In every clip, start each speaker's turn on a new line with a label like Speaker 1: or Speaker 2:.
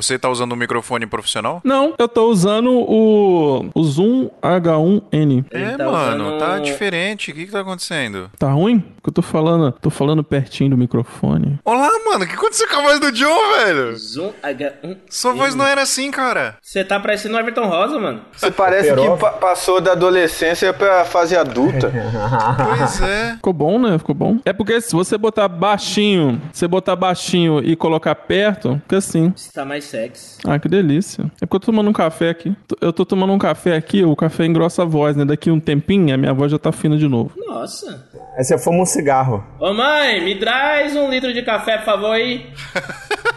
Speaker 1: Você tá usando um microfone profissional?
Speaker 2: Não, eu tô usando o, o Zoom H1N.
Speaker 1: é,
Speaker 3: tá
Speaker 1: mano,
Speaker 3: usando-
Speaker 1: tá diferente. O que que tá acontecendo?
Speaker 2: Tá ruim? Porque eu tô falando, tô falando pertinho do microfone.
Speaker 1: Olá, mano, o que aconteceu com a voz do John, velho?
Speaker 3: Zoom H1.
Speaker 1: Sua voz não era assim, cara.
Speaker 3: Você tá parecendo o Everton Rosa, mano.
Speaker 4: Você parece que pa- passou da adolescência pra fase adulta.
Speaker 1: Pois é.
Speaker 2: Ficou bom, né? Ficou bom. É porque se você botar baixinho, você botar baixinho e colocar perto, fica assim.
Speaker 3: Você tá mais sexy.
Speaker 2: Ah, que delícia. É porque eu tô tomando um café aqui. Eu tô tomando um café aqui, o café engrossa a voz, né? Daqui um tempinho, a minha voz já tá fina de novo.
Speaker 3: Nossa.
Speaker 5: Aí você fuma um cigarro.
Speaker 3: Ô mãe, me traz um litro de café, por favor, aí.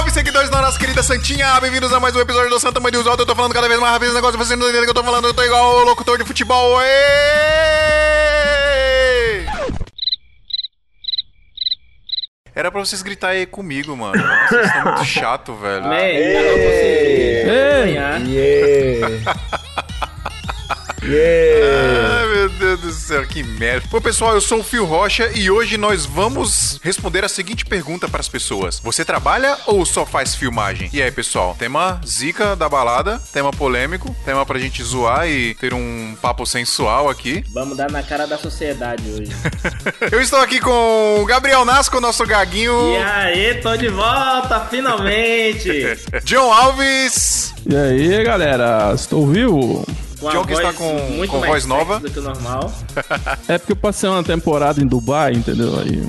Speaker 1: Salve, seguidores da nossa querida Santinha. Bem-vindos a mais um episódio do Santa Mãe de Usaldo. Eu tô falando cada vez mais rápido esse negócio. Você não entende o que eu tô falando. Eu tô igual o locutor de futebol. Êêêê! Era pra vocês gritar aí comigo, mano. Nossa, Vocês estão muito chato, velho.
Speaker 3: Man, consigo
Speaker 2: Ei!
Speaker 3: ganhar.
Speaker 5: Yeah! yeah!
Speaker 1: Meu Deus do céu, que merda. Bom, pessoal, eu sou o Fio Rocha e hoje nós vamos responder a seguinte pergunta para as pessoas: Você trabalha ou só faz filmagem? E aí, pessoal, tema zica da balada, tema polêmico, tema pra gente zoar e ter um papo sensual aqui.
Speaker 3: Vamos dar na cara da sociedade hoje.
Speaker 1: Eu estou aqui com o Gabriel Nasco, nosso gaguinho.
Speaker 3: E aí, tô de volta, finalmente.
Speaker 1: John Alves.
Speaker 2: E aí, galera? Estou vivo?
Speaker 3: Com
Speaker 1: John que está com-
Speaker 3: muito
Speaker 1: com
Speaker 3: mais
Speaker 1: voz nova.
Speaker 3: do que o normal.
Speaker 2: É porque eu passei uma temporada em Dubai, entendeu? Aí.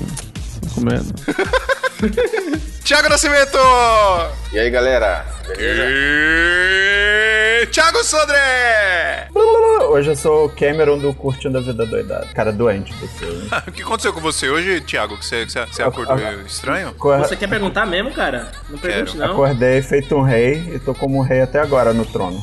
Speaker 2: Comendo.
Speaker 1: Tiago Nascimento.
Speaker 4: E aí, galera? Beleza?
Speaker 1: E... Thiago Sodré.
Speaker 5: Hoje eu sou o Cameron do Curtindo a Vida Doidada. Cara doente você. hein?
Speaker 1: O que aconteceu com você hoje, Thiago? Que você, que você, acordou estranho?
Speaker 3: Você quer perguntar mesmo, cara? Não pergunte, não.
Speaker 5: Acordei feito um rei e tô como um rei até agora no trono.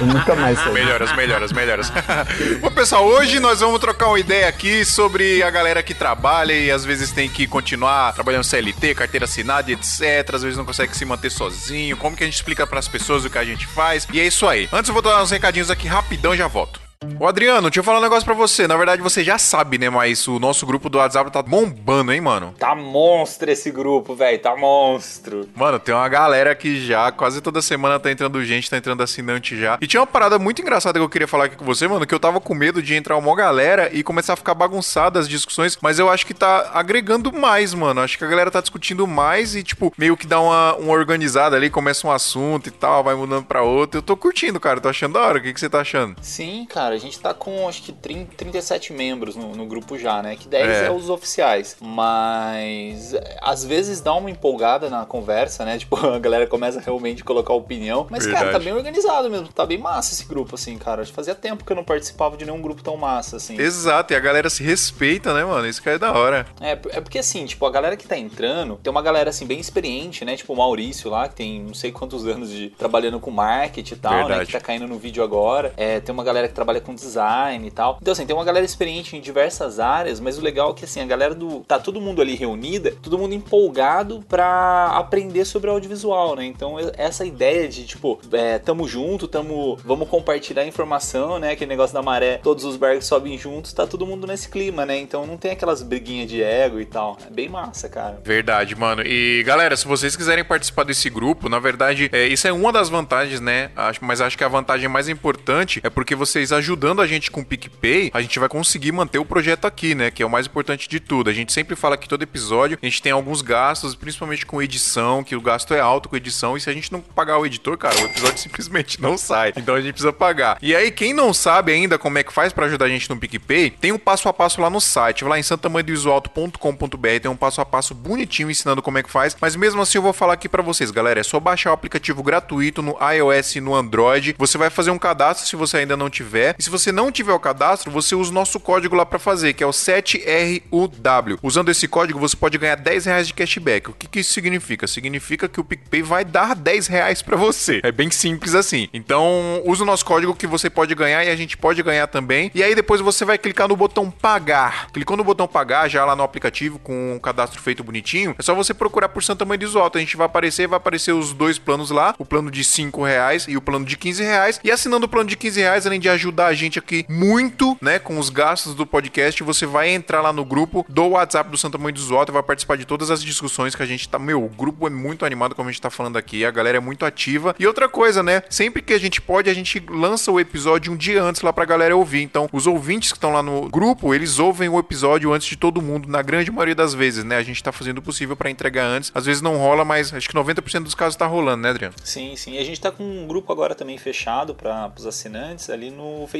Speaker 5: Nunca mais saí.
Speaker 1: Melhoras, melhoras, melhoras. Bom, pessoal, hoje nós vamos trocar uma ideia aqui sobre a galera que trabalha e às vezes tem que continuar trabalhando CLT, carteira assinada, etc. Às vezes não consegue se manter sozinho. Como que a gente explica pras pessoas o que a gente faz? E é isso aí. Antes eu vou dar uns recadinhos aqui rapidão e já volto. Ô Adriano, deixa eu falar um negócio pra você. Na verdade, você já sabe, né? Mas o nosso grupo do WhatsApp tá bombando, hein, mano?
Speaker 6: Tá monstro esse grupo, velho. Tá monstro.
Speaker 1: Mano, tem uma galera que já, quase toda semana tá entrando gente, tá entrando assinante já. E tinha uma parada muito engraçada que eu queria falar aqui com você, mano, que eu tava com medo de entrar uma galera e começar a ficar bagunçada as discussões, mas eu acho que tá agregando mais, mano. Acho que a galera tá discutindo mais e, tipo, meio que dá uma, uma organizada ali, começa um assunto e tal, vai mudando pra outro. Eu tô curtindo, cara, tô achando da hora. O que, que você tá achando?
Speaker 6: Sim, cara, a gente tá com acho que 30, 37 membros no, no grupo já, né? Que 10
Speaker 1: É.
Speaker 6: é. os oficiais. Mas às vezes dá uma empolgada na conversa, né? Tipo, a galera começa realmente a colocar opinião. Mas, cara, tá
Speaker 1: Verdade.
Speaker 6: bem organizado mesmo. Tá bem massa esse grupo, assim, cara. Fazia tempo que eu não participava de nenhum grupo tão massa, assim.
Speaker 1: Exato, e a galera se respeita, né, mano? Isso que é da hora.
Speaker 6: É, é porque assim, tipo, a galera que tá entrando, tem uma galera assim bem experiente, né? Tipo o Maurício lá, que tem não sei quantos anos de trabalhando com marketing e tal, né?
Speaker 1: Verdade.
Speaker 6: Que tá caindo no vídeo agora. É, tem uma galera que trabalha com design e tal. Então, assim, tem uma galera experiente em diversas áreas, mas o legal é que assim, a galera do. tá todo mundo ali reunida, todo mundo empolgado pra aprender sobre audiovisual, né? Então, essa ideia de, tipo, é, tamo junto, tamo. vamos compartilhar informação, né? Aquele negócio da maré, todos os barcos sobem juntos, tá todo mundo nesse clima, né? Então não tem aquelas briguinhas de ego e tal. É bem massa, cara.
Speaker 1: Verdade, mano. E galera, se vocês quiserem participar desse grupo, na verdade, é, isso é uma das vantagens, né? Acho, mas acho que a vantagem mais importante é porque vocês ajudando a gente com o PicPay, a gente vai conseguir manter o projeto aqui, né? Que é o mais importante de tudo. A gente sempre fala que todo episódio a gente tem alguns gastos, principalmente com edição, que o gasto é alto com edição, e se a gente não pagar o editor, cara, o episódio simplesmente não sai. Então a gente precisa pagar. E aí, quem não sabe ainda como é que faz pra ajudar a gente no PicPay, tem um passo a passo lá no site, lá em santamanhodoisoalto.com.br, tem um passo a passo bonitinho ensinando como é que faz, mas mesmo assim eu vou falar aqui pra vocês, galera, é só baixar o aplicativo gratuito no iOS e no Android, você vai fazer um cadastro se você ainda não tiver, e se você não tiver o cadastro, você usa o nosso código lá pra fazer, que é o 7RUW. Usando esse código, você pode ganhar 10 reais de cashback. O que, que isso significa? Significa que o PicPay vai dar 10 reais pra você. É bem simples assim. Então, usa o nosso código que você pode ganhar e a gente pode ganhar também. E aí depois você vai clicar no botão pagar. Clicou no botão pagar já lá no aplicativo com o cadastro feito bonitinho. É só você procurar por Santa Mãe do Isoto. A gente vai aparecer, vai aparecer os dois planos lá, o plano de 5 reais e o plano de 15 reais. E assinando o plano de 15 reais, além de ajudar ajudar a gente aqui muito, né, com os gastos do podcast. Você vai entrar lá no grupo do WhatsApp do Santa Mãe do Zota, vai participar de todas as discussões que a gente tá. Meu, o grupo é muito animado, como a gente tá falando aqui, a galera é muito ativa. E outra coisa, né? Sempre que a gente pode, a gente lança o episódio um dia antes lá pra galera ouvir. Então, os ouvintes que estão lá no grupo, eles ouvem o episódio antes de todo mundo, na grande maioria das vezes, né? A gente tá fazendo o possível pra entregar antes. Às vezes não rola, mas acho que 90% dos casos tá rolando, né, Adriano?
Speaker 6: Sim, sim. E a gente tá com um grupo agora também fechado para os assinantes ali no Facebook.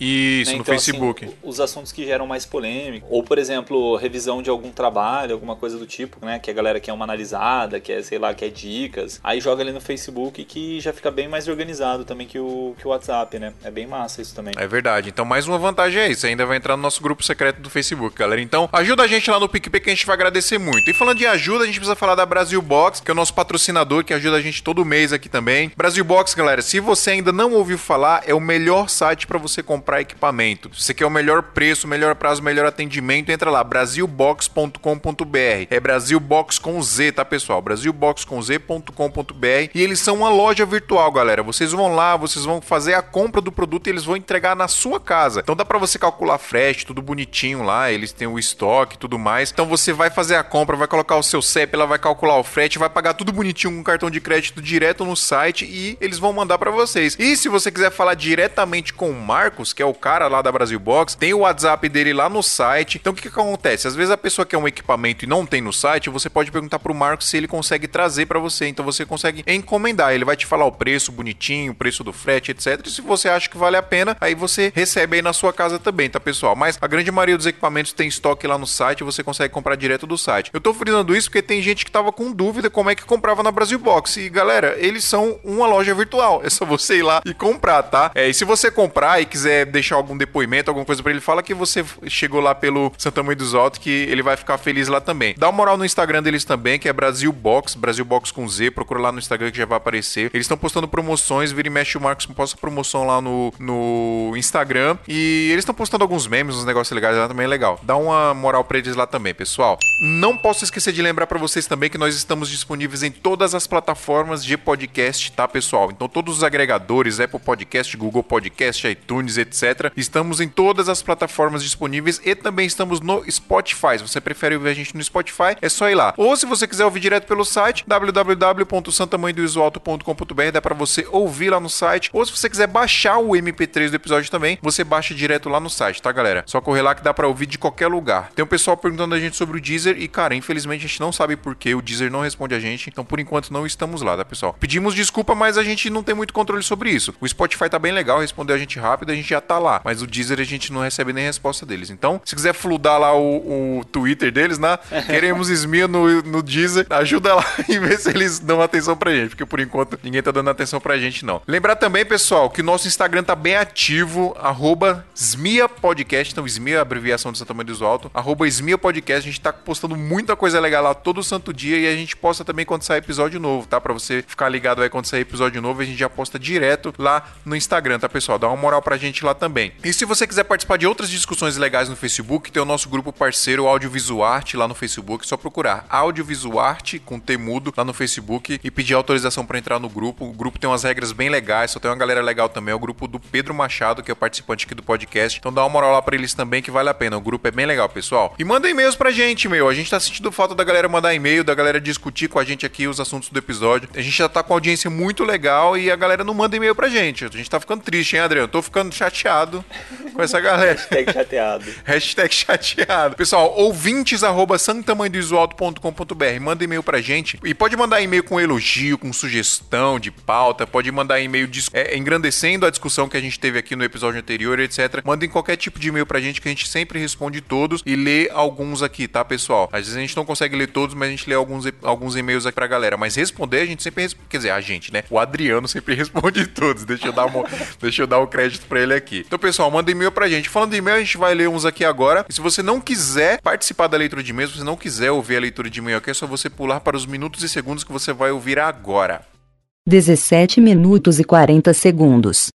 Speaker 1: Isso,
Speaker 6: né?
Speaker 1: no
Speaker 6: Então, assim,
Speaker 1: Facebook.
Speaker 6: o- os assuntos que geram mais polêmica, ou por exemplo, revisão de algum trabalho, alguma coisa do tipo, né? Que a galera quer uma analisada, quer, sei lá, quer dicas. Aí joga ali no Facebook que já fica bem mais organizado também que o, que o WhatsApp, né? É bem massa isso também.
Speaker 1: É verdade. Então, mais uma vantagem é isso. Você ainda vai entrar no nosso grupo secreto do Facebook, galera. Então, ajuda a gente lá no PicPay que a gente vai agradecer muito. E falando de ajuda, a gente precisa falar da Brasil Box, que é o nosso patrocinador que ajuda a gente todo mês aqui também. Brasil Box, galera, se você ainda não ouviu falar, é o melhor site para você comprar equipamento. Se você quer o melhor preço, melhor prazo, melhor atendimento, entra lá, brasilbox.com.br. É Brasilbox com Z, tá, pessoal? brasilboxcomz.com.br. E eles são uma loja virtual, galera. Vocês vão lá, vocês vão fazer a compra do produto e eles vão entregar na sua casa. Então dá para você calcular frete, tudo bonitinho lá, eles têm o estoque tudo mais. Então você vai fazer a compra, vai colocar o seu CEP, ela vai calcular o frete, vai pagar tudo bonitinho com cartão de crédito direto no site e eles vão mandar para vocês. E se você quiser falar diretamente com o Marcos, que é o cara lá da Brasil Box, tem o WhatsApp dele lá no site. Então o que, que acontece? Às vezes a pessoa quer um equipamento e não tem no site, você pode perguntar pro Marcos se ele consegue trazer para você. Então você consegue encomendar. Ele vai te falar o preço bonitinho, o preço do frete, etc. E se você acha que vale a pena, aí você recebe aí na sua casa também, tá, pessoal? Mas a grande maioria dos equipamentos tem estoque lá no site, você consegue comprar direto do site. Eu tô frisando isso porque tem gente que tava com dúvida como é que comprava na Brasil Box. E galera, eles são uma loja virtual. É só você ir lá e comprar, tá? É, e se você comprar e quiser deixar algum depoimento, alguma coisa pra ele, fala que você chegou lá pelo Santa Mãe dos Altos, que ele vai ficar feliz lá também. Dá uma moral no Instagram deles também, que é Brasil Box, Brasil Box com Z. Procura lá no Instagram que já vai aparecer. Eles estão postando promoções, vira e mexe o Marcos posta promoção lá no, no Instagram. E eles estão postando alguns memes, uns negócios legais lá também, é legal. Dá uma moral pra eles lá também, pessoal. Não posso esquecer de lembrar pra vocês também que nós estamos disponíveis em todas as plataformas de podcast, tá, pessoal? Então todos os agregadores, Apple Podcast, Google Podcast, iTunes, etc. Estamos em todas as plataformas disponíveis e também estamos no Spotify. Se você prefere ouvir a gente no Spotify, é só ir lá. Ou se você quiser ouvir direto pelo site, www.santamanhodoisoalto.com.br, dá pra você ouvir lá no site. Ou se você quiser baixar o MP3 do episódio também, você baixa direto lá no site, tá, galera? Só correr lá que dá pra ouvir de qualquer lugar. Tem um pessoal perguntando a gente sobre o Deezer e, cara, infelizmente a gente não sabe por que o Deezer não responde a gente, então por enquanto não estamos lá, tá, pessoal? Pedimos desculpa, mas a gente não tem muito controle sobre isso. O Spotify tá bem legal, respondeu a gente rápido, a gente já tá lá, mas o Deezer a gente não recebe nem resposta deles. Então, se quiser fludar lá o, o Twitter deles, né? Queremos Smia no, no Deezer, ajuda lá e vê se eles dão atenção pra gente, porque por enquanto ninguém tá dando atenção pra gente, não. Lembrar também, pessoal, que o nosso Instagram tá bem ativo, arroba Smia Podcast, então Smia é abreviação de Santa Maria do Alto, arroba Smia Podcast, a gente tá postando muita coisa legal lá todo santo dia e a gente posta também quando sai episódio novo, tá? Pra você ficar ligado aí quando sair episódio novo, a gente já posta direto lá no Instagram, tá, pessoal? Dá uma moral pra gente lá também. E se você quiser participar de outras discussões legais no Facebook, tem o nosso grupo parceiro Audiovisuarte lá no Facebook, é só procurar Audiovisuarte com temudo lá no Facebook e pedir autorização pra entrar no grupo. O grupo tem umas regras bem legais, só tem uma galera legal também, é o grupo do Pedro Machado, que é o participante aqui do podcast. Então dá uma moral lá pra eles também que vale a pena. O grupo é bem legal, pessoal. E manda e-mails pra gente, meu. A gente tá sentindo falta da galera mandar e-mail, da galera discutir com a gente aqui os assuntos do episódio. A gente já tá com audiência muito legal e a galera não manda e-mail pra gente. A gente tá ficando triste, hein, Adriano? Tô ficando chateado com essa galera.
Speaker 6: Hashtag chateado.
Speaker 1: Hashtag chateado. Pessoal, ouvintes arroba santamanhodoisoalto.com.br. Manda e-mail pra gente. E pode mandar e-mail com elogio, com sugestão de pauta. Pode mandar e-mail é, engrandecendo a discussão que a gente teve aqui no episódio anterior, etc. Mandem qualquer tipo de e-mail pra gente que a gente sempre responde todos e lê alguns aqui, tá, pessoal? Às vezes a gente não consegue ler todos, mas a gente lê alguns, alguns e-mails aqui pra galera. Mas responder, a gente sempre responde. Quer dizer, a gente, né? O Adriano sempre responde todos. Deixa eu dar, uma, deixa eu dar o crédito pra ele aqui. Então, pessoal, manda e-mail pra gente. Falando de e-mail, a gente vai ler uns aqui agora. E se você não quiser participar da leitura de e-mail, se você não quiser ouvir a leitura de e-mail aqui, é só você pular para os minutos e segundos que você vai ouvir agora.
Speaker 7: 17 minutos e 40 segundos.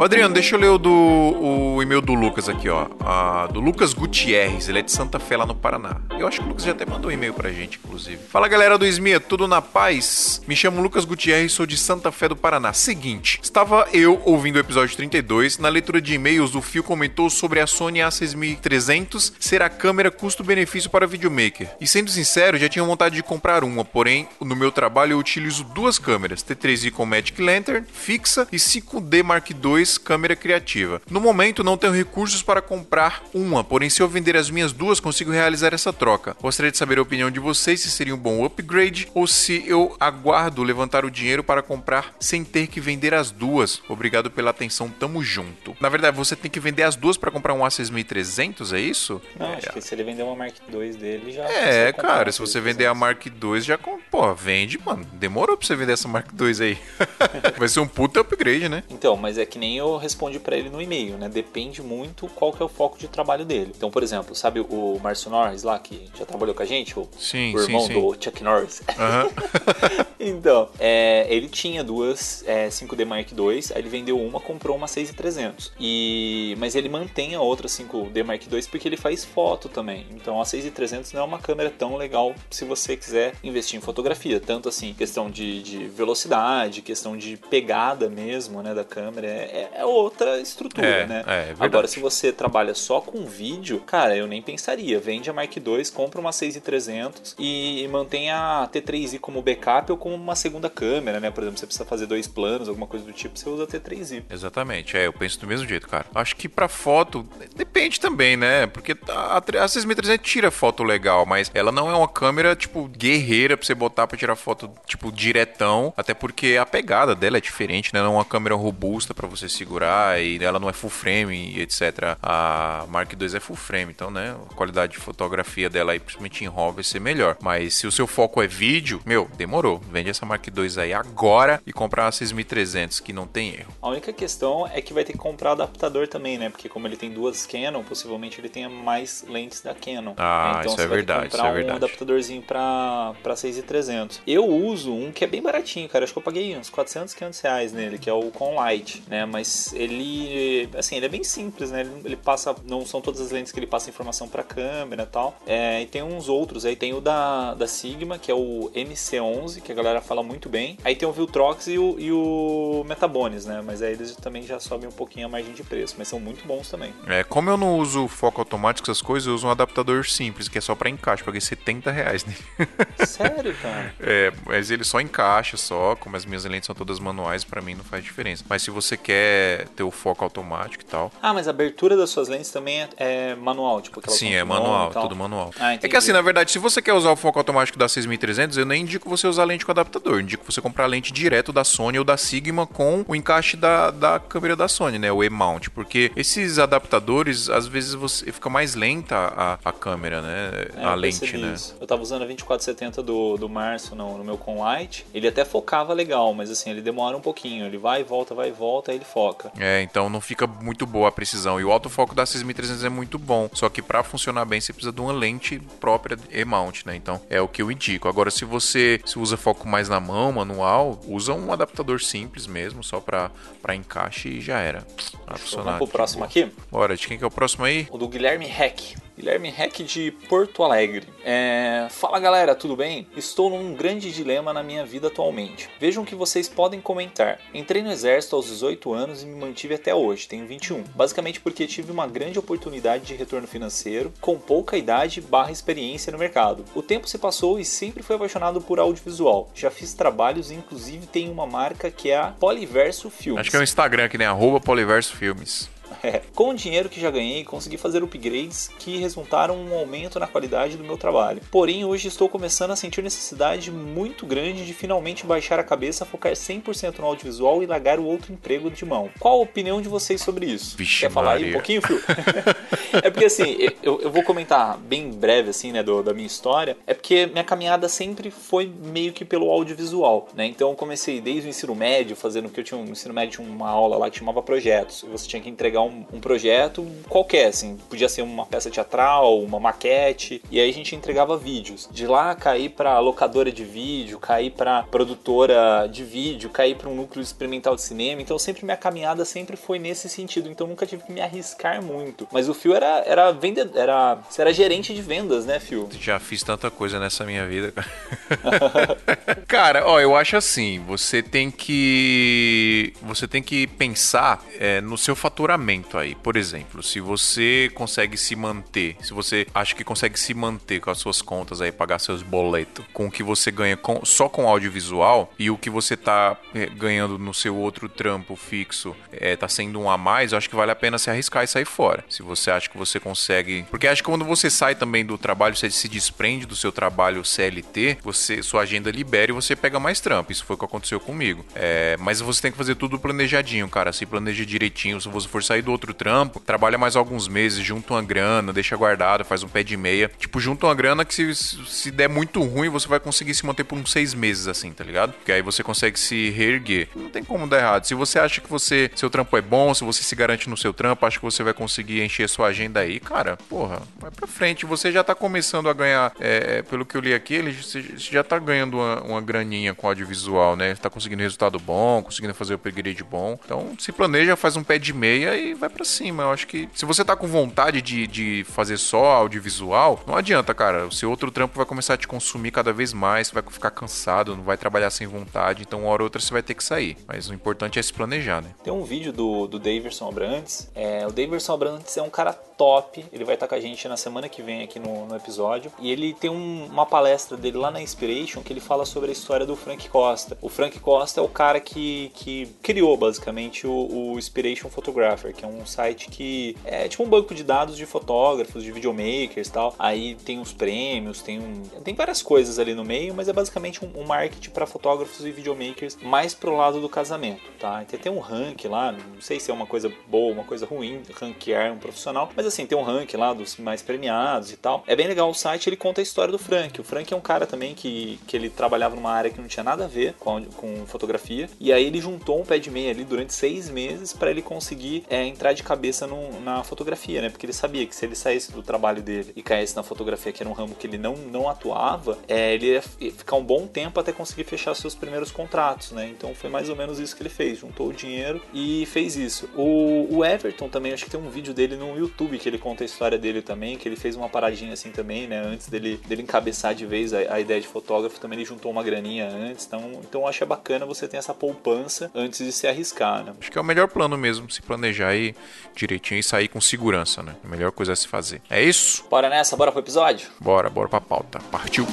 Speaker 1: Ô, Adriano, deixa eu ler o do o e-mail do Lucas aqui, ó. Ah, do Lucas Gutierrez, ele é de Santa Fé, lá no Paraná. Eu acho que o Lucas já até mandou um e-mail pra gente, inclusive. Fala galera do Esmia, tudo na paz? Me chamo Lucas Gutierrez, sou de Santa Fé do Paraná. Seguinte, estava eu ouvindo o episódio 32, na leitura de e-mails o Fio comentou sobre a Sony A6300 ser a câmera custo-benefício para videomaker. E sendo sincero, já tinha vontade de comprar uma, porém, no meu trabalho eu utilizo duas câmeras, T3i com Magic Lantern, fixa, e 5D Mark II, câmera criativa. No momento não tenho recursos para comprar uma, porém se eu vender as minhas duas consigo realizar essa troca. Gostaria de saber a opinião de vocês se seria um bom upgrade ou se eu aguardo levantar o dinheiro para comprar sem ter que vender as duas. Obrigado pela atenção, tamo junto. Na verdade, você tem que vender as duas para comprar um A6300, é isso?
Speaker 6: Não,
Speaker 1: é.
Speaker 6: acho que se ele vender uma Mark II dele já.
Speaker 1: É,
Speaker 6: comprar
Speaker 1: cara, se você
Speaker 6: 6300.
Speaker 1: vender a Mark II, já, pô, vende, mano. Demorou pra você vender essa Mark II aí. Vai ser um puta upgrade, né?
Speaker 6: Então, mas é que nem eu respondi pra ele no e-mail, né? Depende muito qual que é o foco de trabalho dele. Então, por exemplo, sabe o Márcio Norris lá, que já trabalhou com a gente? O,
Speaker 1: Sim,
Speaker 6: o
Speaker 1: sim,
Speaker 6: irmão
Speaker 1: sim.
Speaker 6: do Chuck Norris.
Speaker 1: Aham.
Speaker 6: então, é, ele tinha duas é, 5D Mark II, aí ele vendeu uma, comprou uma 6300. E, mas ele mantém a outra 5D Mark II porque ele faz foto também. Então a 6300 não é uma câmera tão legal se você quiser investir em fotografia. Tanto assim, questão de, de velocidade, questão de pegada mesmo, né, da câmera. É, é outra estrutura,
Speaker 1: É,
Speaker 6: né?
Speaker 1: É, é.
Speaker 6: Agora, se você trabalha só com vídeo, cara, eu nem pensaria. Vende a Mark II, compra uma 6300 e mantém a T3i como backup ou como uma segunda câmera, né? Por exemplo, você precisa fazer dois planos, alguma coisa do tipo, você usa a T3i.
Speaker 1: Exatamente, é, eu penso do mesmo jeito, cara. Acho que pra foto, depende também, né? Porque a, a 6300 tira foto legal, mas ela não é uma câmera, tipo, guerreira pra você botar pra tirar foto, tipo, diretão. Até porque a pegada dela é diferente, né? Não é uma câmera robusta pra você segurar e ela não é full frame e etc. A Mark II é full frame, então, né? A qualidade de fotografia dela aí, principalmente em RAW, vai ser melhor. Mas se o seu foco é vídeo, meu, demorou. Vende essa Mark II aí agora e compra uma 6300, que não tem erro.
Speaker 6: A única questão é que vai ter que comprar adaptador também, né? Porque como ele tem duas Canon, possivelmente ele tenha mais lentes da Canon.
Speaker 1: Ah?
Speaker 6: Então
Speaker 1: isso
Speaker 6: você
Speaker 1: é
Speaker 6: vai ter que
Speaker 1: verdade,
Speaker 6: comprar
Speaker 1: isso é
Speaker 6: um
Speaker 1: verdade.
Speaker 6: adaptadorzinho pra, pra 6300. Eu uso um que é bem baratinho, cara. Acho que eu paguei uns 400, 500 reais nele, que é o Conlight, né? Mas ele, assim, ele é bem simples, né? Ele, ele passa, não são todas as lentes que ele passa informação pra câmera e tal. É, e tem uns outros, aí tem o da, da Sigma, que é o MC11, que a galera fala muito bem. Aí tem o Viltrox e o, e o Metabones, né? Mas aí eles também já sobem um pouquinho a margem de preço, mas são muito bons também.
Speaker 1: É, como eu não uso foco automático, essas coisas, eu uso um adaptador simples, que é só pra encaixe. Paguei 70 reais nele.
Speaker 6: Sério, cara?
Speaker 1: É, mas ele só encaixa, só. Como as minhas lentes são todas manuais, pra mim não faz diferença. Mas se você quer ter o foco automático e tal.
Speaker 6: Ah, mas a abertura das suas lentes também é, é manual, tipo aquela
Speaker 1: Sim, é manual, tudo manual.
Speaker 6: Ah,
Speaker 1: é que assim, na verdade, se você quer usar o foco automático da 6300, eu nem indico você usar lente com adaptador. Eu indico você comprar a lente direto da Sony ou da Sigma com o encaixe da, da câmera da Sony, né? O E-mount. Porque esses adaptadores, às vezes você fica mais lenta a, a câmera, né?
Speaker 6: É,
Speaker 1: a lente, né?
Speaker 6: isso. Eu tava usando a 2470 do, do Márcio no, no meu Conlight. Ele até focava legal, mas assim, ele demora um pouquinho. Ele vai e volta, vai e volta, aí ele foca.
Speaker 1: É, então não fica muito boa a precisão. E o autofoco da 6300 é muito bom. Só que pra funcionar bem, você precisa de uma lente própria E-mount, né? Então é o que eu indico. Agora, se você se usa foco mais na mão, manual, usa um adaptador simples mesmo, só pra, pra encaixe e já era.
Speaker 6: Vamos pro próximo
Speaker 1: boa.
Speaker 6: aqui?
Speaker 1: Bora, de quem que é o próximo aí?
Speaker 6: O do Guilherme Heck. Guilherme Heck de Porto Alegre. É, Fala galera, tudo bem? Estou num grande dilema na minha vida atualmente. Vejam o que vocês podem comentar. Entrei no exército aos 18 anos e me mantive até hoje, tenho 21. Basicamente porque tive uma grande oportunidade de retorno financeiro com pouca idade barra experiência no mercado. O tempo se passou e sempre fui apaixonado por audiovisual. Já fiz trabalhos e inclusive tenho uma marca que é a Poliverso Filmes.
Speaker 1: Acho que é o Instagram aqui, né? Arroba Poliverso Filmes.
Speaker 6: É, com o dinheiro que já ganhei, consegui fazer upgrades que resultaram um aumento na qualidade do meu trabalho. Porém, hoje estou começando a sentir necessidade muito grande de finalmente baixar a cabeça, focar 100% no audiovisual e largar o outro emprego de mão. Qual a opinião de vocês sobre isso?
Speaker 1: Vixe
Speaker 6: Quer falar aí um
Speaker 1: Maria.
Speaker 6: pouquinho, Phil? é porque assim, eu, eu vou comentar bem breve assim, né, do- da minha história. É porque minha caminhada sempre foi meio que pelo audiovisual, né? Então eu comecei desde o ensino médio, fazendo que eu tinha um ensino médio, tinha uma aula lá que chamava projetos. E você tinha que entregar pegar um, um projeto qualquer, assim, podia ser uma peça teatral, uma maquete, e aí a gente entregava vídeos. De lá cair pra locadora de vídeo, cair pra produtora de vídeo, cair pra um núcleo experimental de cinema. Então sempre minha caminhada sempre foi nesse sentido. Então nunca tive que me arriscar muito. Mas o Fio era era vendedor, era, você era gerente de vendas, né, Fio?
Speaker 1: Já fiz tanta coisa nessa minha vida, cara. cara, ó, eu acho assim, você tem que você tem que pensar é, no seu faturamento aí. Por exemplo, se você consegue se manter, se você acha que consegue se manter com as suas contas aí, pagar seus boletos, com o que você ganha com, só com audiovisual e o que você tá é, ganhando no seu outro trampo fixo é, tá sendo um a mais, eu acho que vale a pena se arriscar e sair fora. Se você acha que você consegue. Porque acho que quando você sai também do trabalho, você se desprende do seu trabalho CLT, você, sua agenda libera e você pega mais trampo. Isso foi o que aconteceu comigo. É, mas você tem que fazer tudo planejadinho, cara. Se planeja direitinho. Se você for sair do outro trampo, trabalha mais alguns meses, junta uma grana, deixa guardado, faz um pé de meia. Tipo, junta uma grana que se, se der muito ruim, você vai conseguir se manter por uns seis meses, assim, tá ligado? Porque aí você consegue se reerguer. Não tem como dar errado. Se você acha que você seu trampo é bom, se você se garante no seu trampo, acha que você vai conseguir encher sua agenda aí, cara, porra, vai pra frente. Você já tá começando a ganhar, é, pelo que eu li aqui, ele você já tá ganhando uma, uma graninha com audiovisual, né? Tá conseguindo resultado bom, conseguindo fazer o upgrade bom. Então, se planeja, faz um pé de meia e vai para cima. Eu acho que se você tá com vontade de, de fazer só audiovisual, não adianta, cara. O seu outro trampo vai começar a te consumir cada vez mais, você vai ficar cansado, não vai trabalhar sem vontade. Então, uma hora ou outra você vai ter que sair. Mas o importante é se planejar, né?
Speaker 6: Tem um vídeo do, do Daverson Abrantes. É, o Daverson Abrantes é um cara top. Ele vai estar com a gente na semana que vem aqui no, no episódio. E ele tem um, uma palestra dele lá na Inspiration que ele fala sobre a história do Frank Costa. O Frank Costa é o cara que, que criou basicamente o, o Inspiration Photographer, que é um site que é tipo um banco de dados de fotógrafos, de videomakers e tal. Aí tem uns prêmios, tem um, tem várias coisas ali no meio, mas é basicamente um, um marketing para fotógrafos e videomakers mais pro lado do casamento, tá? Então tem um rank lá, não sei se é uma coisa boa, uma coisa ruim, ranquear um profissional, mas assim, tem um rank lá dos mais premiados e tal. É bem legal o site, ele conta a história do Frank. O Frank é um cara também que, que ele trabalhava numa área que não tinha nada a ver com, com fotografia, e aí ele juntou um pé de meia ali durante seis meses para ele conseguir é, entrar de cabeça no, na fotografia, né? Porque ele sabia que se ele saísse do trabalho dele e caísse na fotografia, que era um ramo que ele não, não atuava, é, ele ia ficar um bom tempo até conseguir fechar seus primeiros contratos, né? Então foi mais ou menos isso que ele fez, juntou o dinheiro e fez isso. O, o Everton também, acho que tem um vídeo dele no YouTube que ele conta a história dele também, que ele fez uma paradinha assim também, né? Antes dele, dele encabeçar de vez a, a ideia de fotógrafo, também ele juntou uma graninha antes. Então, então acho bacana você ter essa poupança antes de se arriscar, né?
Speaker 1: Acho que é o melhor plano mesmo, se planejar aí direitinho e sair com segurança, né? A melhor coisa a se fazer. É isso?
Speaker 6: Bora nessa, bora pro episódio?
Speaker 1: Bora, bora pra pauta. Partiu!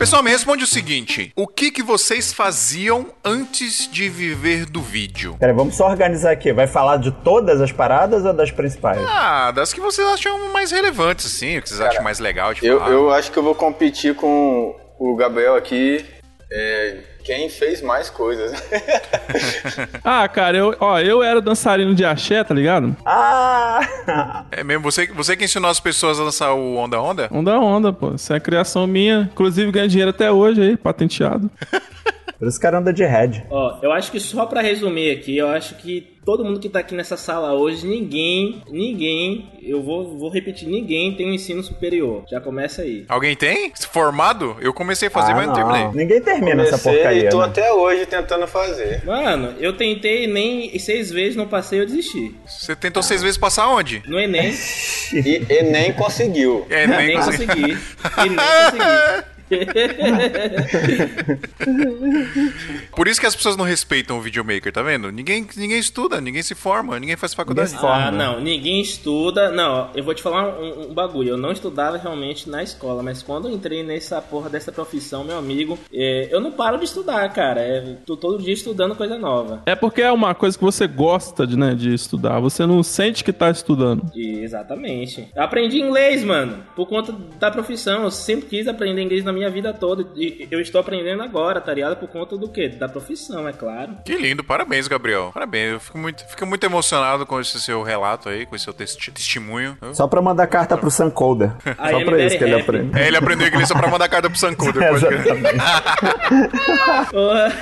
Speaker 1: Pessoal, me responde o seguinte: o que, que vocês faziam antes de viver do vídeo?
Speaker 5: Peraí, vamos só organizar aqui. Vai falar de todas as paradas ou das principais?
Speaker 1: Ah, das que vocês acham mais relevantes, assim, o que vocês acham mais legal de
Speaker 4: Eu,
Speaker 1: falar.
Speaker 4: eu acho que eu vou competir com o Gabriel aqui. É, quem fez mais coisas.
Speaker 2: Ah, cara, eu, ó, eu era dançarino de axé, tá ligado?
Speaker 5: Ah!
Speaker 1: É mesmo, você, você que ensinou as pessoas a dançar o Onda Onda?
Speaker 2: Onda onda, pô. Isso é criação minha. Inclusive ganha dinheiro até hoje aí, patenteado.
Speaker 5: Por isso que cara anda de head.
Speaker 3: Ó, eu acho que só pra resumir aqui, eu acho que todo mundo que tá aqui nessa sala hoje, ninguém, ninguém, eu vou, vou repetir, ninguém tem um ensino superior. Já começa aí.
Speaker 1: Alguém tem? Formado? Eu comecei a fazer,
Speaker 5: Ah,
Speaker 1: mas não terminei.
Speaker 5: Ninguém termina essa
Speaker 4: Comecei
Speaker 5: porcaria.
Speaker 4: e tô
Speaker 5: né?
Speaker 4: até hoje tentando fazer.
Speaker 3: Mano, eu tentei nem seis vezes, não passei, eu desisti.
Speaker 1: Você tentou seis vezes passar onde?
Speaker 3: No Enem,
Speaker 4: E, e nem conseguiu.
Speaker 1: É,
Speaker 3: nem,
Speaker 1: nem consegui.
Speaker 3: consegui. E nem consegui.
Speaker 1: Por isso que as pessoas não respeitam o videomaker, tá vendo? Ninguém, ninguém estuda, ninguém se forma, ninguém faz faculdade.
Speaker 5: Ninguém.
Speaker 3: Ah, não, ninguém estuda. Não, eu vou te falar um, um bagulho. Eu não estudava realmente na escola, mas quando eu entrei nessa porra dessa profissão, meu amigo, é, eu não paro de estudar, cara. É, tô todo dia estudando coisa nova.
Speaker 2: É porque é uma coisa que você gosta de, né, de estudar. Você não sente que tá estudando.
Speaker 3: E, exatamente. Eu aprendi inglês, mano, por conta da profissão. Eu sempre quis aprender inglês na minha minha vida toda. E eu estou aprendendo agora, tá ligado? Por conta do quê? Da profissão, é claro.
Speaker 1: Que lindo, parabéns, Gabriel. Parabéns. Eu fico muito, fico muito emocionado com esse seu relato aí, com esse seu testi- testemunho.
Speaker 5: Só pra mandar carta pro Sancoda.
Speaker 3: Aí,
Speaker 5: Só pra isso que ele aprende.
Speaker 1: É, ele aprendeu inglês só pra mandar carta pro pode crer.
Speaker 5: Exatamente.
Speaker 3: Porra.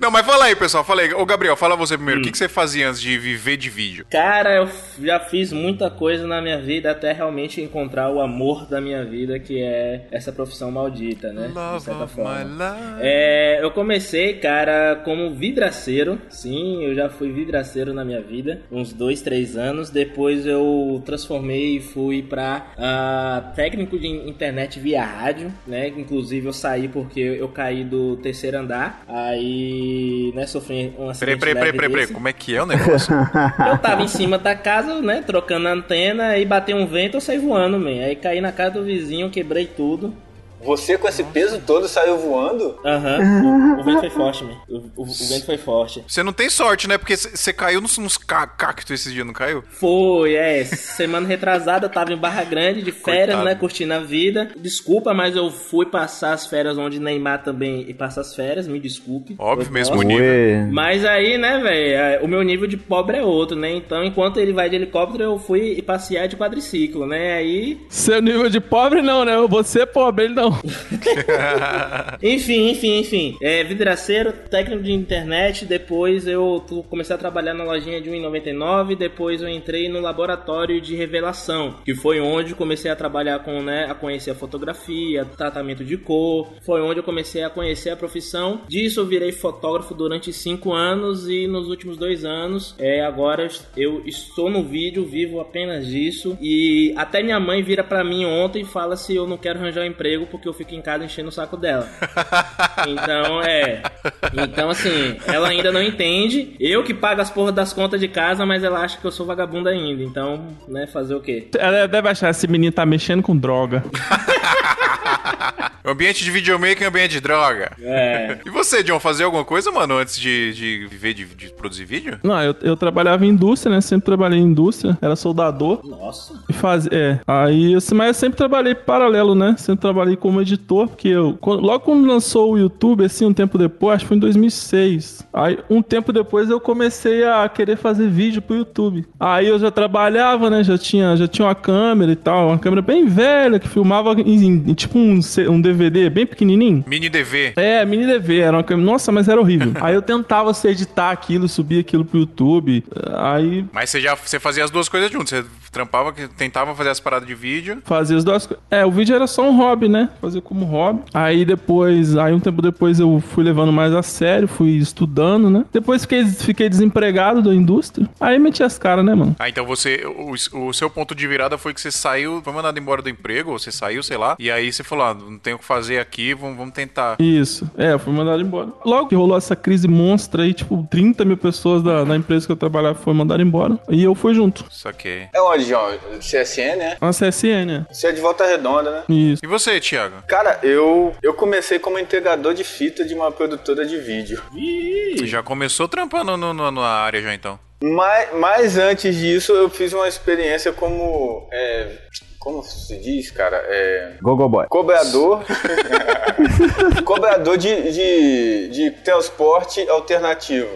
Speaker 1: Não, mas fala aí, pessoal. Fala aí. Ô, Gabriel, fala você primeiro. O que, que você fazia antes de viver de vídeo?
Speaker 3: Cara, eu já fiz muita coisa na minha vida até realmente encontrar o amor da minha vida, que é essa profissão maldita, né? De certa forma. É, eu comecei, cara, como vidraceiro. Sim, eu já fui vidraceiro na minha vida, uns dois, três anos. Depois eu transformei e fui pra ah, técnico de internet via rádio, né? Inclusive eu saí porque eu caí do terceiro andar. Aí, né, sofri um acidente
Speaker 1: peraí, peraí, peraí, peraí. Como é que é o negócio?
Speaker 3: Eu tava em cima da casa, né, trocando a antena, e bateu um vento, eu saí voando, man. Aí caí na casa do vizinho, quebrei tudo.
Speaker 4: Você com esse peso todo saiu voando?
Speaker 3: Aham, o, o vento foi forte, man. O, o- o vento foi forte.
Speaker 1: Você não tem sorte, né? Porque você caiu nos, nos ca- cactos esses dias, não caiu?
Speaker 3: Foi, é. Semana retrasada eu tava em Barra Grande de férias,
Speaker 1: Coitado.
Speaker 3: né? Curtindo a vida. Desculpa, mas eu fui passar as férias onde Neymar também passa as férias, me desculpe.
Speaker 1: Óbvio, mesmo
Speaker 3: posso.
Speaker 1: nível.
Speaker 5: Ué.
Speaker 3: Mas aí, né, velho, o meu nível de pobre é outro, né? Então, enquanto ele vai de helicóptero, eu fui passear de quadriciclo, né? Aí
Speaker 2: Seu nível de pobre não, né? Você é pobre, ele não.
Speaker 3: Enfim, enfim, enfim. É, vidraceiro, técnico de internet. Depois eu comecei a trabalhar na lojinha de 1,99. Depois eu entrei no laboratório de revelação, que foi onde comecei a trabalhar com, né, a conhecer a fotografia, tratamento de cor. Foi onde eu comecei a conhecer a profissão. Disso eu virei fotógrafo durante cinco anos e nos últimos dois anos, é, agora eu estou no vídeo, vivo apenas disso. E até minha mãe vira pra mim ontem e fala se eu não quero arranjar um emprego porque eu fico em casa enchendo o saco dela. Então, é. Então, assim, ela ainda não entende. Eu que pago as porras das contas de casa, mas ela acha que eu sou vagabundo ainda. Então, né, fazer o quê?
Speaker 2: Ela deve achar esse menino tá mexendo com droga.
Speaker 1: Ambiente de videomaker é ambiente de droga.
Speaker 3: É.
Speaker 1: E você, John, fazia alguma coisa, mano, antes de, de viver de, de produzir vídeo?
Speaker 2: Não, eu, eu trabalhava em indústria, né? Sempre trabalhei em indústria, era soldador.
Speaker 3: Nossa.
Speaker 2: E faz, é, aí, assim, mas eu sempre trabalhei paralelo, né? Sempre trabalhei como editor, porque eu, quando- logo quando lançou o YouTube, assim, um tempo depois, acho que foi em 2006. Aí, um tempo depois, eu comecei a querer fazer vídeo pro YouTube. Aí eu já trabalhava, né? Já tinha, já tinha uma câmera e tal, uma câmera bem velha que filmava em, em- em tipo um, um DVD bem pequenininho.
Speaker 1: Mini DV.
Speaker 2: É, mini DV, era uma. Nossa, mas era horrível. Aí eu tentava se editar aquilo, subir aquilo pro YouTube. Aí
Speaker 1: Mas você já você fazia as duas coisas juntas. Você trampava, que- tentava fazer as paradas de vídeo.
Speaker 2: fazia as duas coisas. É, o vídeo era só um hobby, né? Fazer como hobby. Aí depois, aí um tempo depois eu fui levando mais a sério, fui estudando, né? Depois fiquei, fiquei desempregado da indústria. Aí meti as caras, né, mano?
Speaker 1: Ah, então você. O, o seu ponto de virada foi que você saiu, foi mandado embora do emprego, ou você saiu, sei lá. E aí você falou: ah, não tenho o que fazer aqui, vamos, vamos tentar.
Speaker 2: Isso. É, eu fui mandado embora. Logo que rolou essa crise monstra aí, tipo, 30 mil pessoas da, da empresa que eu trabalhava foram mandadas embora. E eu fui junto.
Speaker 1: Saquei.
Speaker 4: É onde, João? CSN, né?
Speaker 2: Uma CSN, né?
Speaker 4: Você é de volta redonda, né?
Speaker 2: Isso.
Speaker 1: E você, Thiago?
Speaker 4: Cara, eu, eu comecei como entregador de fita de uma produtora de vídeo.
Speaker 1: Você já começou trampando no, no- na área já então?
Speaker 4: Mas, mas antes disso, eu fiz uma experiência como. é, como se diz, cara? É,
Speaker 5: Gogo Boy.
Speaker 4: cobrador. cobrador de, de, de transporte alternativo.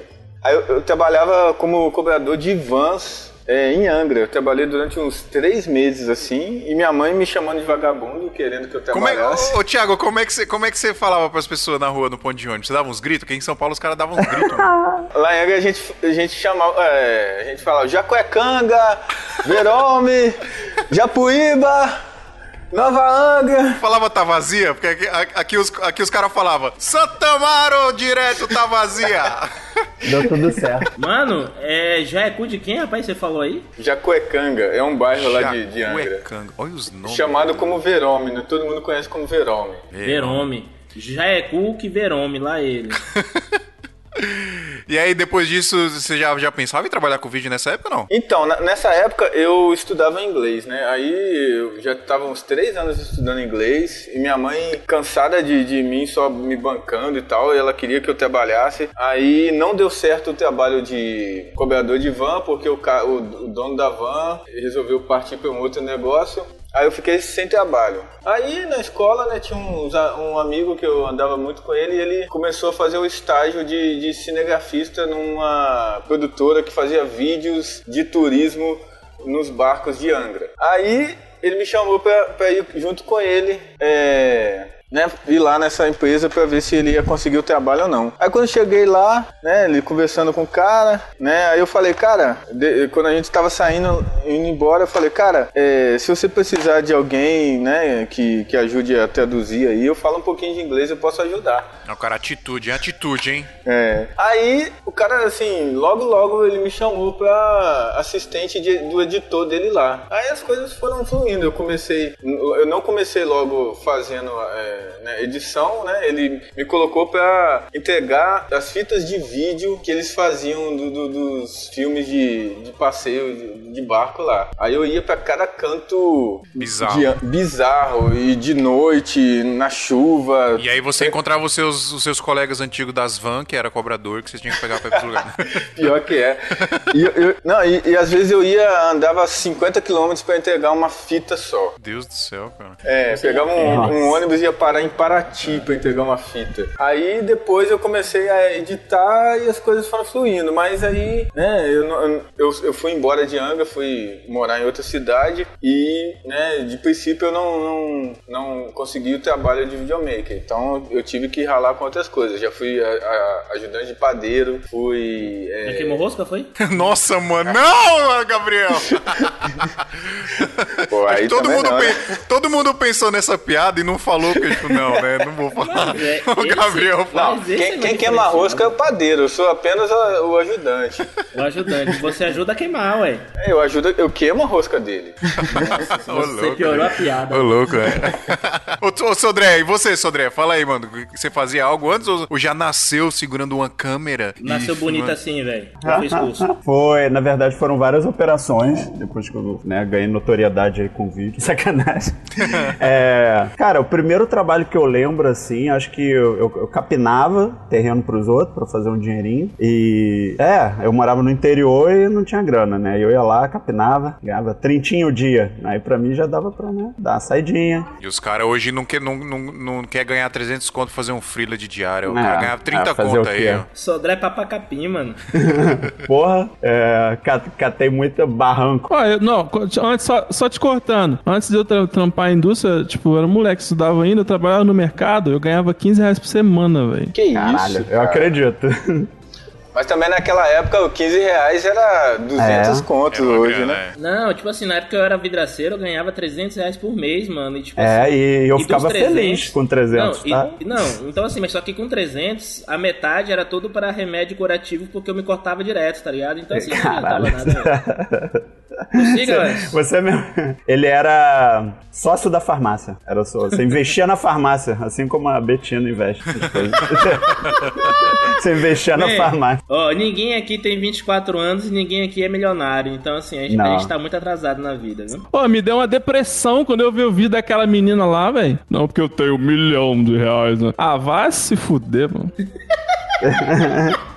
Speaker 4: Aí eu, eu trabalhava como cobrador de vans é, em Angra. Eu trabalhei durante uns três meses assim, e minha mãe me chamando de vagabundo, querendo que eu
Speaker 1: Como é,
Speaker 4: trabalhasse.
Speaker 1: ô, ô, Thiago, como é, que você, como é que você falava pras pessoas na rua, no ponto de ônibus? Você dava uns gritos? Porque em São Paulo os caras davam uns gritos. mano.
Speaker 4: Lá em Angra a gente, a gente chamava, é, a gente falava Jacuecanga, Verome, Japuíba, Nova Angra.
Speaker 1: falava tá vazia? Porque aqui, aqui os, aqui os caras falavam Santa Amaro, direto, tá vazia.
Speaker 5: Deu tudo certo.
Speaker 3: Mano, é, já é de quem, rapaz? Você falou aí?
Speaker 4: Jacuecanga é um bairro lá de, de Angra.
Speaker 1: Jacuecanga. Olha os nomes.
Speaker 4: Chamado como Verome, todo mundo conhece como Verome.
Speaker 3: Verome. Já é cu que Verome, lá ele.
Speaker 1: E aí, depois disso, você já, já pensava em trabalhar com vídeo nessa época não?
Speaker 4: Então, nessa época eu estudava inglês, né? Aí eu já estava uns três anos estudando inglês e minha mãe, cansada de, de mim só me bancando e tal, ela queria que eu trabalhasse. Aí não deu certo o trabalho de cobrador de van, porque o, o- o dono da van resolveu partir para um outro negócio. Aí eu fiquei sem trabalho. Aí na escola, né, tinha um, um amigo que eu andava muito com ele e ele começou a fazer o estágio de, de cinegrafista numa produtora que fazia vídeos de turismo nos barcos de Angra. Aí ele me chamou pra, pra ir junto com ele. É, né, ir lá nessa empresa para ver se ele ia conseguir o trabalho ou não. Aí quando eu cheguei lá, né, ele conversando com o cara, né, aí eu falei, cara, de, quando a gente tava saindo, indo embora, eu falei, cara, é, se você precisar de alguém, né, que, que ajude a traduzir aí, eu falo um pouquinho de inglês, eu posso ajudar.
Speaker 1: Não, cara, atitude, é atitude, hein?
Speaker 4: É. Aí o cara, assim, logo logo ele me chamou pra assistente de, do editor dele lá. Aí as coisas foram fluindo. Eu comecei, eu não comecei logo fazendo é, né, edição, né? Ele me colocou para entregar as fitas de vídeo que eles faziam do, do, dos filmes de, de passeio de, de, barco lá. Aí eu ia para cada canto
Speaker 1: bizarro.
Speaker 4: De, bizarro e de noite, na chuva.
Speaker 1: E aí você encontrava os seus, os seus colegas antigos das van, que era cobrador, que você tinha que pegar pra esse lugar.
Speaker 4: Pior que é. E, eu, não, e, e, às vezes eu ia, andava 50 quilômetros para entregar uma fita só.
Speaker 1: Deus do céu, cara.
Speaker 4: É, pegava um, um ônibus e ia parar em Paraty pra entregar uma fita. Aí depois eu comecei a editar e as coisas foram fluindo. Mas aí, né, eu, eu, eu fui embora de Anga, fui morar em outra cidade e, né, de princípio eu não, não, não consegui o trabalho de videomaker. Então eu tive que ralar com outras coisas. Já fui a, a, ajudante de padeiro, fui.
Speaker 3: É... queimou rosca, foi?
Speaker 1: Nossa, mano, não, Gabriel!
Speaker 4: Pô, aí
Speaker 1: todo, mundo
Speaker 4: não, né?
Speaker 1: todo mundo pensou nessa piada e não falou que tipo, não, né? Não vou falar.
Speaker 3: é,
Speaker 1: o Gabriel
Speaker 3: esse-
Speaker 1: fala.
Speaker 4: Quem,
Speaker 3: é
Speaker 4: quem
Speaker 3: muito
Speaker 4: queima rosca é o padeiro, eu sou apenas a- o ajudante.
Speaker 3: O ajudante. Você ajuda a queimar, ué.
Speaker 4: É, eu ajudo, eu queimo a rosca dele.
Speaker 1: Ô,
Speaker 3: Você
Speaker 1: louco,
Speaker 3: piorou a
Speaker 1: né?
Speaker 3: piada.
Speaker 1: Ô, louco, é. ô, ô, Sodré, e você, Sodré? Fala aí, mano. Você fazia algo antes ou, já nasceu segurando uma câmera? e
Speaker 3: Nasceu bonito
Speaker 1: filmando?
Speaker 3: assim, velho. Curso.
Speaker 5: Foi, na verdade, foram várias operações, depois que eu né, ganhei notoriedade aí com o vídeo. Sacanagem. É, cara, o primeiro trabalho que eu lembro, assim, acho que eu, eu- eu capinava terreno pros outros pra fazer um dinheirinho. E, é, eu morava no interior e não tinha grana, né? Eu ia lá, capinava, ganhava trintinho o dia. Aí pra mim já dava pra, né, dar uma saidinha.
Speaker 1: E os caras hoje não quer, não, não, não quer ganhar 300 conto pra fazer um freela de diário. O
Speaker 5: É,
Speaker 1: cara ganhava 30
Speaker 5: é, fazer
Speaker 1: conto
Speaker 5: o
Speaker 1: aí,
Speaker 5: quê?
Speaker 1: ó.
Speaker 3: Sodré papacapim, mano.
Speaker 5: Porra, é, ca- catei muito barranco.
Speaker 2: Ó, eu- não, antes, só, só te cortando. Antes de eu tra- trampar a indústria, tipo, eu era moleque, estudava ainda, trabalhava no mercado, eu ganhava 15 reais por semana, velho.
Speaker 4: Que
Speaker 5: Caralho,
Speaker 4: isso?
Speaker 5: eu acredito.
Speaker 4: Mas também naquela época, o 15 reais era 200
Speaker 5: É.
Speaker 4: contos
Speaker 1: É uma
Speaker 4: hoje,
Speaker 1: grana,
Speaker 4: né?
Speaker 1: é.
Speaker 3: Não, tipo assim, na época eu era vidraceiro, eu ganhava 300 reais por mês, mano. E, tipo,
Speaker 5: É,
Speaker 3: assim,
Speaker 5: e eu
Speaker 3: dos
Speaker 5: ficava feliz com 300,
Speaker 3: não,
Speaker 5: tá?
Speaker 3: e- não, então assim, mas só que com 300, a metade era tudo para remédio curativo, porque eu me cortava direto, tá ligado? Então assim, não adiantava
Speaker 5: Caralho.
Speaker 3: nada, velho.
Speaker 5: Você mesmo. Ele era sócio da farmácia. Era só. Você investia na farmácia, assim como a Betina investe. Você investia na
Speaker 3: Bem,
Speaker 5: farmácia.
Speaker 3: Ó, ninguém aqui tem 24 anos e ninguém aqui é milionário. Então, assim, a gente, a gente tá muito atrasado na vida, viu?
Speaker 2: Pô, me deu uma depressão quando eu vi o vídeo daquela menina lá, velho. Não, porque eu tenho um milhão de reais, né? Ah, vai se fuder, mano.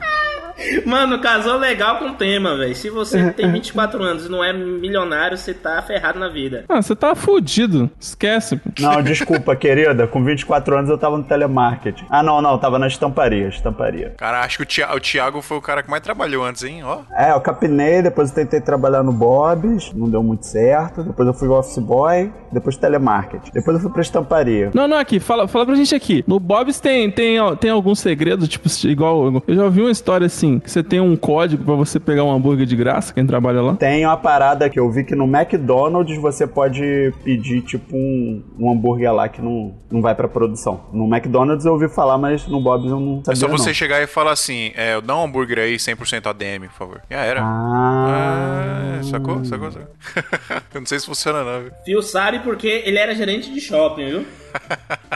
Speaker 3: Mano, casou legal com o tema, velho. Se você tem 24 anos e não é milionário, você tá ferrado na vida.
Speaker 2: Ah, você tá fudido. Esquece.
Speaker 5: Não, desculpa, querida. Com 24 anos eu tava no telemarketing. Ah, não, não. eu Tava na estamparia. Estamparia.
Speaker 1: Cara, acho que o Thiago, o Thiago foi o cara que mais trabalhou antes, hein? Ó.
Speaker 5: É, eu capinei, depois eu tentei trabalhar no Bob's, não deu muito certo. Depois eu fui office boy, depois telemarketing. Depois eu fui pra estamparia.
Speaker 2: Não, não, aqui, fala, fala pra gente aqui. No Bob's tem, tem, tem algum segredo, tipo, igual. Eu já ouvi uma história assim, que você tem um código pra você pegar um hambúrguer de graça, quem trabalha lá.
Speaker 5: Tem uma parada que eu vi que no McDonald's você pode pedir, tipo, um, um hambúrguer lá que não, não vai pra produção. No McDonald's eu ouvi falar, mas no Bob's eu não
Speaker 1: É
Speaker 5: sabia
Speaker 1: só você
Speaker 5: não.
Speaker 1: chegar e falar assim: é, dá um hambúrguer aí 100% ADM, por favor. Já era.
Speaker 5: Ah,
Speaker 1: Ah, sacou? Sacou? sacou? Eu não sei se funciona, não, viu?
Speaker 3: Fio sabe porque ele era gerente de shopping, viu?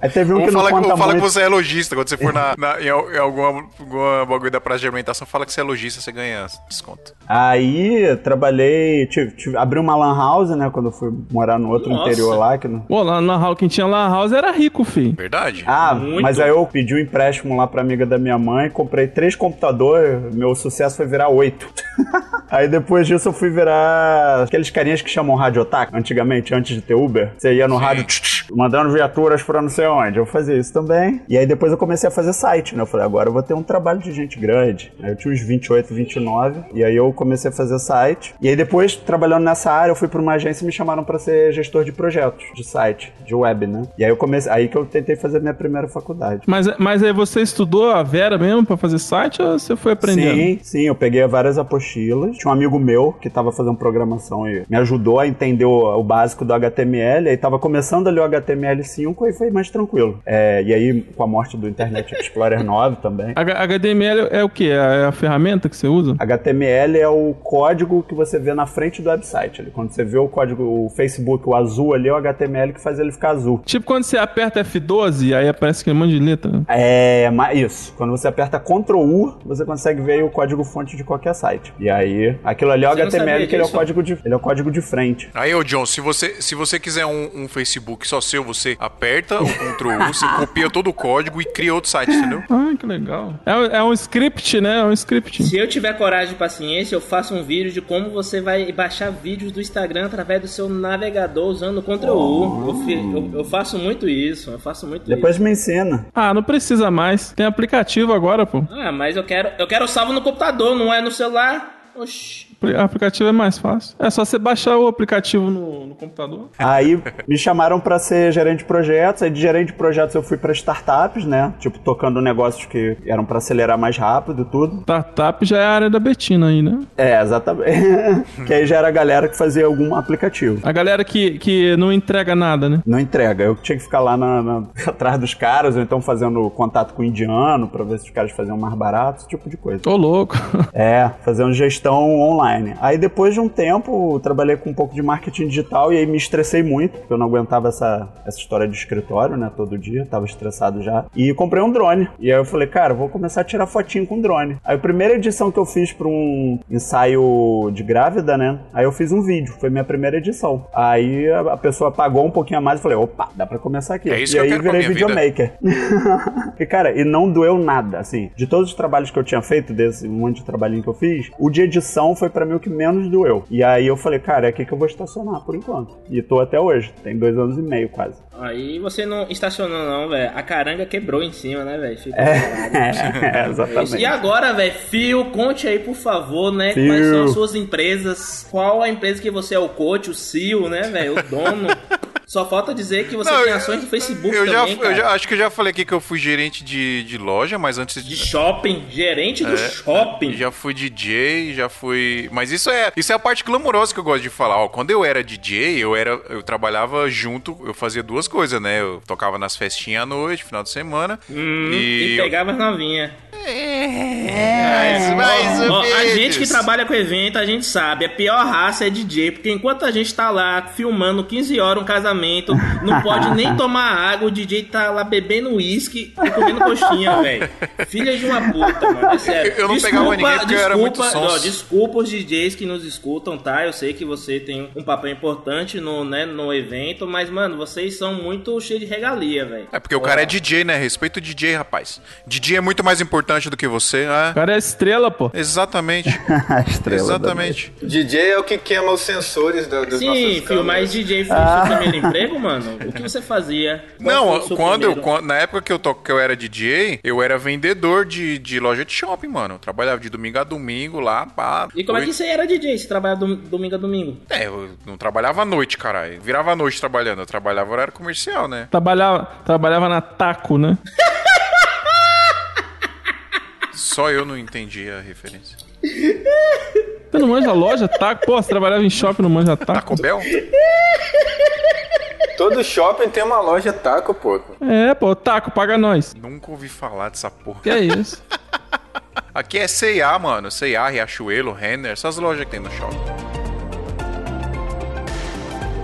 Speaker 5: Aí teve um
Speaker 1: Ou
Speaker 5: que não
Speaker 1: fala,
Speaker 5: conta
Speaker 1: ou fala que você é lojista. Quando você for na, na- em, al- em alguma, alguma bagulho da praça de alimentação, fala que você é lojista, você ganha desconto.
Speaker 5: Aí trabalhei, tive, tive- abri uma lan house, né, quando eu fui morar no outro
Speaker 3: Nossa.
Speaker 5: interior lá. Que não...
Speaker 2: Pô, lá na house, quem tinha lan house era rico, fi.
Speaker 1: Verdade?
Speaker 5: Ah,
Speaker 3: Muito.
Speaker 5: mas aí eu pedi um empréstimo lá pra amiga da minha mãe, comprei três computadores, meu sucesso foi virar oito. aí depois disso eu fui virar aqueles carinhas que chamam rádio otaku, antigamente, antes de ter Uber. Você ia no
Speaker 1: Sim.
Speaker 5: rádio tch, tch, mandando viaturas pra não sei onde. Eu fazia isso também. E aí depois eu comecei a fazer site, né? Eu falei, agora eu vou ter um trabalho de gente grande. Aí eu tinha uns 28, 29, e aí eu comecei a fazer site. E aí depois, trabalhando nessa área, eu fui pra uma agência e me chamaram pra ser gestor de projetos, de site, de web, né? E aí eu comecei, aí que eu tentei fazer minha primeira faculdade.
Speaker 2: Mas, mas aí você estudou a Vera mesmo pra fazer site ou você foi aprendendo?
Speaker 5: Sim, sim, eu peguei várias apostilas. Tinha um amigo meu que tava fazendo programação e me ajudou a entender o, o básico do HTML. Aí tava começando ali o HTML5 e foi mais tranquilo. É, e aí, com a morte do Internet Explorer 9 também.
Speaker 2: H- HTML é o que? É a ferramenta que você usa?
Speaker 5: HTML é o código que você vê na frente do website. Ali. Quando você vê o código, o Facebook, o azul ali, é o HTML que faz ele ficar azul.
Speaker 2: Tipo quando você aperta F12, aí aparece aquele monte de letra.
Speaker 5: É, ma- isso. Quando você aperta Ctrl U, você consegue ver o código fonte de qualquer site. E aí, aquilo ali é o
Speaker 3: Você
Speaker 5: HTML, que ele é o código de, ele é o código de frente.
Speaker 1: Aí, ô John, se você, se você quiser um, um Facebook só seu, você aperta o Ctrl U, você copia todo o código e cria outro site, entendeu?
Speaker 2: Ah, que legal. É, um- é um script, né? É um script.
Speaker 3: Se eu tiver coragem e paciência, eu faço um vídeo de como você vai baixar vídeos do Instagram através do seu navegador usando o Ctrl U. Eu, fi- eu- eu faço muito isso, eu faço muito
Speaker 5: Depois me ensina.
Speaker 2: Ah, não precisa mais. Tem aplicativo agora, pô.
Speaker 3: isso. Ah, mas eu quero, eu quero salvo no computador, não é no celular. Oxi.
Speaker 2: O aplicativo é mais fácil. É só você baixar o aplicativo no, no computador.
Speaker 5: Aí me chamaram pra ser gerente de projetos. Aí de gerente de projetos eu fui pra startups, né? Tipo, tocando negócios que eram pra acelerar mais rápido e tudo.
Speaker 2: Startup já é a área da Betina aí, né?
Speaker 5: É, exatamente. que aí já era a galera que fazia algum aplicativo.
Speaker 2: A galera que, que não entrega nada, né?
Speaker 5: Não entrega. Eu tinha que ficar lá na- na- atrás dos caras, ou então fazendo contato com o indiano pra ver se os caras faziam mais barato, esse tipo de coisa.
Speaker 2: Ô, louco.
Speaker 5: É, fazendo gestão online. Aí depois de um tempo, eu trabalhei com um pouco de marketing digital e aí me estressei muito, porque eu não aguentava essa, essa história de escritório, né, todo dia, tava estressado já. E comprei um drone. E aí eu falei, cara, eu vou começar a tirar fotinho com drone. Aí a primeira edição que eu fiz pra um ensaio de grávida, né, aí eu fiz um vídeo, foi minha primeira edição. Aí a, pessoa pagou um pouquinho a mais e falei, opa, dá pra começar aqui.
Speaker 1: É isso
Speaker 5: e
Speaker 1: que eu
Speaker 5: aí
Speaker 1: quero pra
Speaker 5: virei videomaker. e cara, e não doeu nada, assim. De todos os trabalhos que eu tinha feito, desse monte de trabalhinho que eu fiz, o de edição foi pra mim o que menos doeu. E aí eu falei, cara, é aqui que eu vou estacionar por enquanto. E tô até hoje, tem dois anos e meio quase.
Speaker 3: Aí você não estacionou não, velho. A caranga quebrou em cima, né, velho? Ficou
Speaker 5: É, exatamente.
Speaker 3: E agora, velho, Fio, conte aí, por favor, né?
Speaker 5: Fio.
Speaker 3: Quais são as suas empresas? Qual a empresa que você é o coach, o CEO, né, velho? O dono. Só falta dizer que você
Speaker 1: Não,
Speaker 3: tem
Speaker 1: eu-
Speaker 3: ações no Facebook
Speaker 1: Eu já,
Speaker 3: também,
Speaker 1: eu
Speaker 3: cara.
Speaker 1: já- acho que eu já falei aqui que eu fui gerente de, de loja, mas antes
Speaker 3: De shopping, gerente do shopping.
Speaker 1: É, Já fui DJ, já fui. Mas isso é, isso é a parte glamourosa que eu gosto de falar. Ó, quando eu era DJ, eu era, eu trabalhava junto, eu fazia duas coisas, né? Eu tocava nas festinhas à noite, final de semana.
Speaker 3: Hum,
Speaker 1: e,
Speaker 3: e pegava as novinhas.
Speaker 1: É, mais ou
Speaker 3: Ó, a gente que trabalha com evento, a gente sabe, a pior raça é DJ, porque enquanto a gente tá lá filmando 15 horas um casamento, não pode nem tomar água, o DJ tá lá bebendo uísque e comendo coxinha, velho. Filha de uma puta, mano, é sério.
Speaker 1: Eu não pegava ninguém porque eu era muito
Speaker 3: desculpa, ó, desculpa os DJs que nos escutam, tá? Eu sei que você tem um papel importante no, né, no evento, mas, mano, vocês são muito cheios de regalia, velho.
Speaker 1: É porque o cara é DJ, né? Respeita o DJ, rapaz. DJ é muito mais importante do que você,
Speaker 2: O
Speaker 1: né?
Speaker 2: cara é estrela, pô.
Speaker 1: Exatamente.
Speaker 5: A estrela
Speaker 1: Exatamente.
Speaker 4: DJ é o que queima os sensores da, das
Speaker 3: Sim,
Speaker 4: nossas
Speaker 3: filho,
Speaker 4: câmeras.
Speaker 3: mas DJ foi o seu primeiro emprego, mano? O que você fazia? Qual
Speaker 1: Não,
Speaker 3: o
Speaker 1: quando eu, quando- na época que eu, to, que eu era DJ, eu era vendedor de, de loja de shopping, mano. Eu trabalhava de domingo a domingo lá, pá.
Speaker 3: E como é que você era DJ? Você trabalhava dom- domingo a domingo?
Speaker 1: É, eu não trabalhava à noite, caralho. Virava à noite trabalhando. Eu trabalhava horário comercial, né?
Speaker 2: Trabalhava, trabalhava na Taco, né?
Speaker 1: Só eu não entendi a referência.
Speaker 2: Você não manja loja, Taco? Pô, você trabalhava em shopping, não manja Taco?
Speaker 1: Taco Bell?
Speaker 4: Todo shopping tem uma loja taco, pô.
Speaker 2: É, pô, Taco, paga nós.
Speaker 1: Nunca ouvi falar dessa porra.
Speaker 2: Que é isso?
Speaker 1: Aqui é C&A, mano. C&A, Riachuelo, Renner, essas lojas que tem no shopping.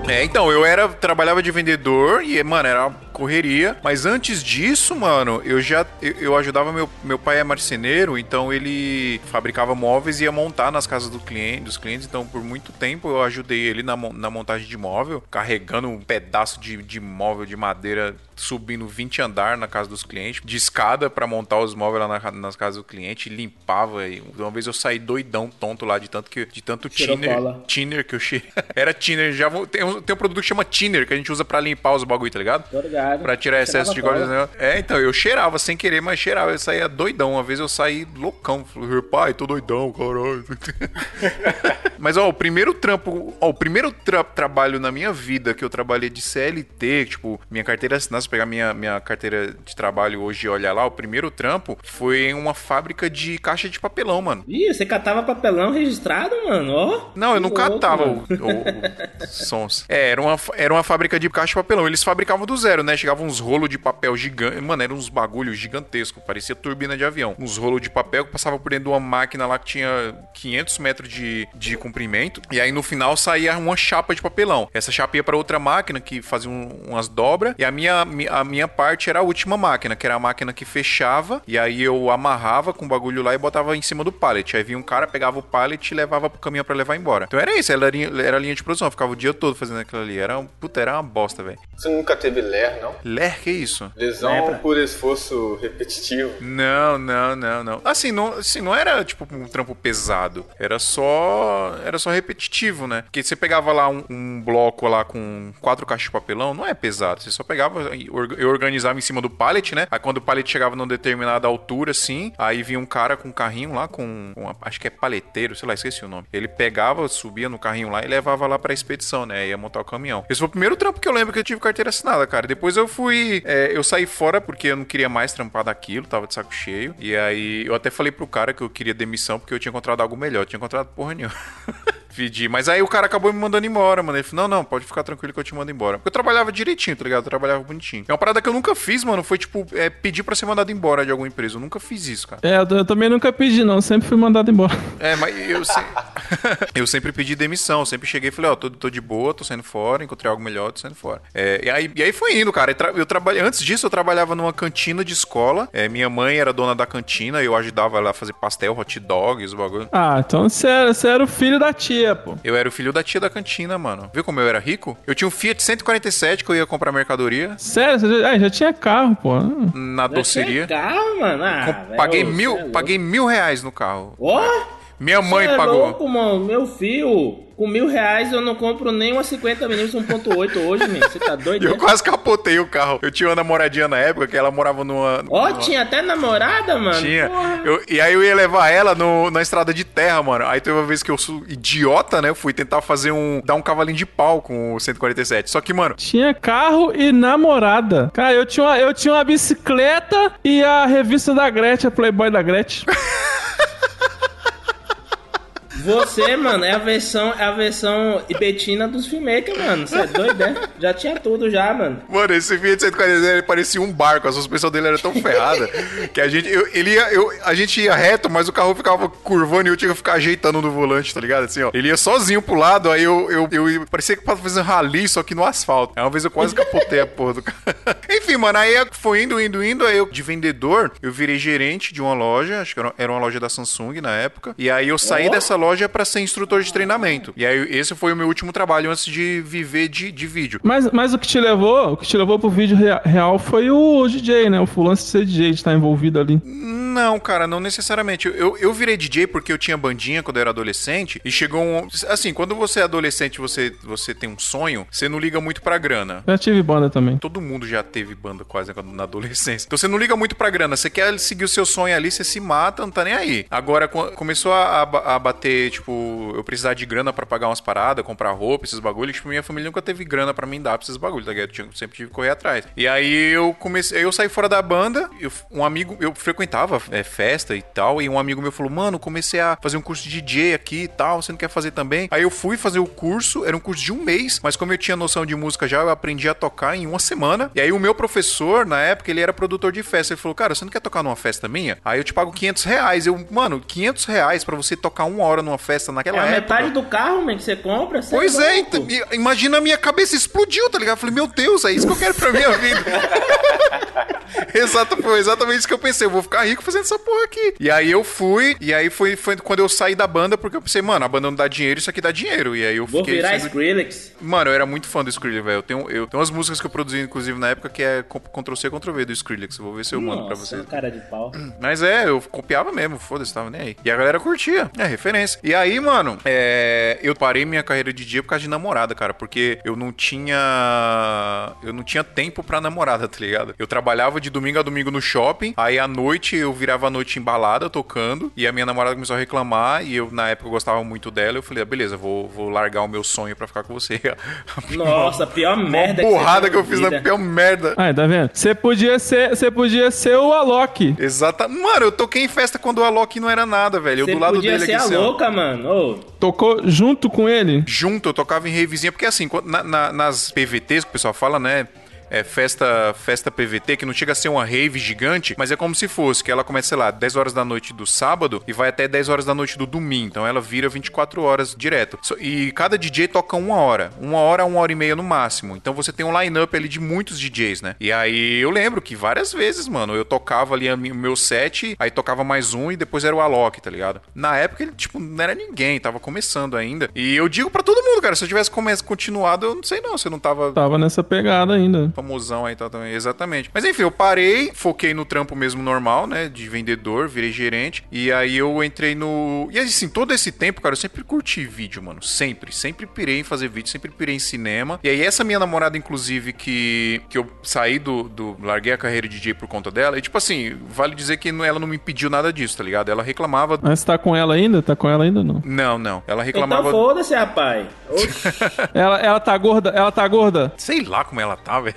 Speaker 1: É, então, eu era, trabalhava de vendedor e, mano, era correria. Mas antes disso, mano, eu já eu, eu ajudava meu, meu pai é marceneiro, então ele fabricava móveis e ia montar nas casas do cliente, dos clientes. Então, por muito tempo eu ajudei ele na, na montagem de móvel, carregando um pedaço de, de móvel de madeira subindo 20 andar na casa dos clientes, de escada pra montar os móveis lá na- nas casas do cliente, limpava. E uma vez eu saí doidão, tonto lá, de tanto que de tanto
Speaker 3: cola.
Speaker 1: thinner que eu cheirei. Era thinner, já vou- tem, um, tem um produto que chama thinner, que a gente usa pra limpar os bagulho, tá ligado?
Speaker 3: Ligado.
Speaker 1: Pra tirar excesso de gordura. né? É, então, eu cheirava sem querer, mas cheirava. Eu saía doidão. Uma vez eu saí loucão. Falei, pai, tô doidão, caralho. mas, ó, o primeiro trampo, ó, o primeiro tra- trabalho na minha vida que eu trabalhei de CLT, tipo, minha carteira assinada, pegar minha, minha carteira de trabalho hoje e olhar lá, o primeiro trampo foi em uma fábrica de caixa de papelão, mano.
Speaker 3: Ih, você catava papelão registrado, mano? Ó.
Speaker 1: Não, eu não
Speaker 3: louco,
Speaker 1: catava o, o- o sons. É, era uma, era uma fábrica de caixa de papelão. Eles fabricavam do zero, né? Chegavam uns rolos de papel gigantes. Mano, eram uns bagulhos gigantescos. Parecia turbina de avião. Uns rolos de papel que passavam por dentro de uma máquina lá que tinha 500 metros de, de comprimento. E aí no final saía uma chapa de papelão. Essa chapa ia pra outra máquina que fazia um- umas dobras. E a minha, mi- a minha parte era a última máquina, que era a máquina que fechava. E aí eu amarrava com o bagulho lá e botava em cima do pallet. Aí vinha um cara, pegava o pallet e levava pro caminhão pra levar embora. Então era isso, era a linha, era a linha de produção. Eu ficava o dia todo fazendo aquilo ali. Era, um, puta, era uma bosta, velho.
Speaker 4: Você nunca teve ler, não?
Speaker 1: Ler, que isso?
Speaker 4: Lesão
Speaker 3: Lembra?
Speaker 4: por esforço repetitivo.
Speaker 1: Não, não, não, não. Assim, não, assim, não era tipo um trampo pesado. Era só. Era só repetitivo, né? Porque você pegava lá um, um bloco lá com quatro caixas de papelão, não é pesado. Você só pegava. Eu organizava em cima do pallet, né? Aí quando o pallet chegava numa determinada altura, assim, aí vinha um cara com um carrinho lá, com. com uma- acho que é paleteiro, sei lá, esqueci o nome. Ele pegava, subia no carrinho lá e levava lá pra expedição, né? Ia montar o caminhão. Esse foi o primeiro trampo que eu lembro que eu tive carteira assinada, cara. Depois eu fui. é, eu saí fora porque eu não queria mais trampar daquilo, tava de saco cheio. E aí eu até falei pro cara que eu queria demissão porque eu tinha encontrado algo melhor. Eu tinha encontrado porra nenhuma. Pedi. Mas aí o cara acabou me mandando embora, mano. Ele falou: não, não, pode ficar tranquilo que eu te mando embora. Porque eu trabalhava direitinho, tá ligado? Eu trabalhava bonitinho. É uma parada que eu nunca fiz, mano. Foi tipo, é, pedir pra ser mandado embora de alguma empresa. Eu nunca fiz isso, cara.
Speaker 2: É, eu, eu também nunca pedi, não. Sempre fui mandado embora.
Speaker 1: É, mas eu, se- eu sempre pedi demissão, sempre cheguei e falei, ó, tô, tô de boa, tô saindo fora, encontrei algo melhor, tô saindo fora. É, e, aí, e aí foi indo, cara. Eu, tra- eu trabalhei, antes disso, eu trabalhava numa cantina de escola. É, minha mãe era dona da cantina, eu ajudava ela a fazer pastel, hot dogs, o bagulho.
Speaker 2: Ah, então você era, você era o filho da tia, pô.
Speaker 1: Eu era o filho da tia da cantina, mano. Viu como eu era rico? Eu tinha um Fiat 147 que eu ia comprar mercadoria
Speaker 2: Sério, você já, ah, já tinha carro, pô.
Speaker 1: Na
Speaker 3: Já
Speaker 1: doceria.
Speaker 3: tinha carro, mano. Ah,
Speaker 1: paguei
Speaker 3: você
Speaker 1: mil,
Speaker 3: é
Speaker 1: paguei mil reais no carro.
Speaker 3: Ó,
Speaker 1: Minha mãe
Speaker 3: você é
Speaker 1: pagou.
Speaker 3: louco, mano. Meu filho, com mil reais eu não compro nem uma 50mm 1.8 hoje, man. Você tá doido?
Speaker 1: Eu
Speaker 3: né?
Speaker 1: quase capotei o carro. Eu tinha uma namoradinha na época que ela morava numa.
Speaker 3: Ó,
Speaker 1: numa-
Speaker 3: tinha até namorada, mano.
Speaker 1: Tinha. Eu- e aí eu ia levar ela no- na estrada de terra, mano. Aí teve uma vez que eu sou idiota, né? Eu fui tentar fazer um. dar um cavalinho de pau com o 147. Só que, mano.
Speaker 2: Tinha carro e namorada. Cara, eu tinha, uma, eu tinha uma bicicleta e a revista da Gretchen, a Playboy da Gretchen.
Speaker 3: Você, mano, é a versão, é a versão Betina dos filmmakers, mano. Você é doido, né? Já tinha tudo já, mano.
Speaker 1: Mano, esse Fiat 147 ele parecia um barco. A suspensão dele era tão ferrada que a gente. Eu, ele ia, eu, a gente ia reto, mas o carro ficava curvando e eu tinha que ficar ajeitando no volante, tá ligado? Assim, ó. Ele ia sozinho pro lado, aí eu, eu, eu, ia- parecia que tava fazendo rally, só que no asfalto. Aí uma vez eu quase capotei a porra do carro. Enfim, mano, aí foi indo, indo, indo. Aí eu, de vendedor, eu virei gerente de uma loja, acho que era, uma loja da Samsung na época. E aí eu saí
Speaker 3: Ó.
Speaker 1: dessa loja pra ser instrutor de treinamento. E aí esse foi o meu último trabalho antes de viver de, de vídeo.
Speaker 2: Mas, mas o que te levou, o que te levou pro vídeo rea- real foi o DJ, né? O lance de ser DJ, de estar envolvido ali.
Speaker 1: Não, cara, não necessariamente. Eu, eu virei DJ porque eu tinha bandinha quando eu era adolescente e chegou um. Assim, quando você é adolescente você você tem um sonho, você não liga muito pra grana.
Speaker 2: Já tive banda também.
Speaker 1: Todo mundo já teve banda quase na adolescência. Então você não liga muito pra grana. Você quer seguir o seu sonho ali, você se mata, não tá nem aí. Agora co- começou a, a a bater, tipo, eu precisar de grana pra pagar umas paradas, comprar roupa, esses bagulhos. Tipo, minha família nunca teve grana pra mim dar pra esses bagulhos, tá ligado? Eu sempre tive que correr atrás. E aí eu comecei, eu saí fora da banda, eu- um amigo, eu frequentava é, festa e tal. E um amigo meu falou: Mano, comecei a fazer um curso de DJ aqui e tal. Você não quer fazer também? Aí eu fui fazer o curso, era um curso de um mês, mas como eu tinha noção de música já, eu aprendi a tocar em uma semana. E aí o meu professor, na época, ele era produtor de festa. Ele falou: Cara, você não quer tocar numa festa minha? Aí eu te pago 500 reais. Eu, mano, 500 reais pra você tocar uma hora numa festa
Speaker 3: É
Speaker 1: naquela
Speaker 3: a
Speaker 1: época.
Speaker 3: metade do carro, man, que você compra. você
Speaker 1: Pois é, e- imagina a minha cabeça explodiu, tá ligado? Eu falei, meu Deus, é isso que eu quero pra minha vida. Exato, foi exatamente isso que eu pensei. Eu vou ficar rico fazendo essa porra aqui. E aí eu fui, e aí foi, foi quando eu saí da banda, porque eu pensei, mano, a banda não dá dinheiro, isso aqui dá dinheiro. E aí eu
Speaker 3: Vou
Speaker 1: fiquei.
Speaker 3: virar
Speaker 1: sendo-
Speaker 3: Skrillex.
Speaker 1: Mano, eu era muito fã do Skrillex, velho. Eu tenho, eu tenho umas músicas que eu produzi, inclusive, na época, que é Ctrl-C, Ctrl-V do Skrillex. Eu vou ver se eu mando pra
Speaker 3: Nossa,
Speaker 1: vocês.
Speaker 3: cara de pau.
Speaker 1: Mas é, eu copiava mesmo, foda-se, tava nem aí. E a galera curtia, é referência. E aí, mano, é, eu parei minha carreira de dia por causa de namorada, cara, porque eu não tinha. Eu não tinha tempo pra namorada, tá ligado? Eu trabalhava de domingo a domingo no shopping, aí à noite eu virava a noite em balada tocando, e a minha namorada começou a reclamar, e eu, na época, eu gostava muito dela, eu falei, ah, beleza, vou, vou largar o meu sonho pra ficar com você.
Speaker 3: Nossa, pior
Speaker 1: Uma
Speaker 3: merda
Speaker 1: porrada
Speaker 3: você
Speaker 1: que eu fiz na pior merda.
Speaker 2: Aí, tá vendo? Você podia ser, você podia ser o Alok.
Speaker 1: Exata. Mano, eu toquei em festa quando o Alok não era nada, velho. Eu
Speaker 3: Você
Speaker 1: do lado
Speaker 3: podia
Speaker 1: dele
Speaker 3: ser
Speaker 1: aqui.
Speaker 3: a
Speaker 1: assim,
Speaker 3: louca, mano. Ô,
Speaker 2: Tocou junto com ele?
Speaker 1: junto, eu tocava em revizinha, porque assim, na- na- nas PVTs que o pessoal fala, né? É festa, festa PVT, que não chega a ser uma rave gigante, mas é como se fosse, que ela começa, sei lá, 10 horas da noite do sábado e vai até 10 horas da noite do domingo. Então ela vira 24 horas direto. E cada DJ toca uma hora. Uma hora, uma hora e meia no máximo. Então você tem um line-up ali de muitos DJs, né? E aí eu lembro que várias vezes, mano, eu tocava ali o meu set, aí tocava mais um e depois era o Alok, tá ligado? Na época ele, tipo, não era ninguém, tava começando ainda. E eu digo pra todo mundo, cara, se eu tivesse continuado, eu não sei não, eu não tava
Speaker 2: Tava nessa pegada ainda.
Speaker 1: Famosão aí tá, também, exatamente. Mas enfim, eu parei, foquei no trampo mesmo normal, né, de vendedor, virei gerente, e aí eu entrei no... E assim, todo esse tempo, cara, eu sempre curti vídeo, mano, sempre, sempre pirei em fazer vídeo, sempre pirei em cinema, e aí essa minha namorada, inclusive, que, que eu saí do, do... larguei a carreira de DJ por conta dela, e tipo assim, vale dizer que ela não me impediu nada disso, tá ligado? Ela reclamava...
Speaker 2: Mas você tá com ela ainda? Tá com ela ainda ou não?
Speaker 1: Não, não, ela
Speaker 3: então
Speaker 1: reclamava...
Speaker 3: foda-se, rapaz.
Speaker 2: Ela, ela tá gorda? Ela tá gorda?
Speaker 1: Sei lá como ela tá, velho.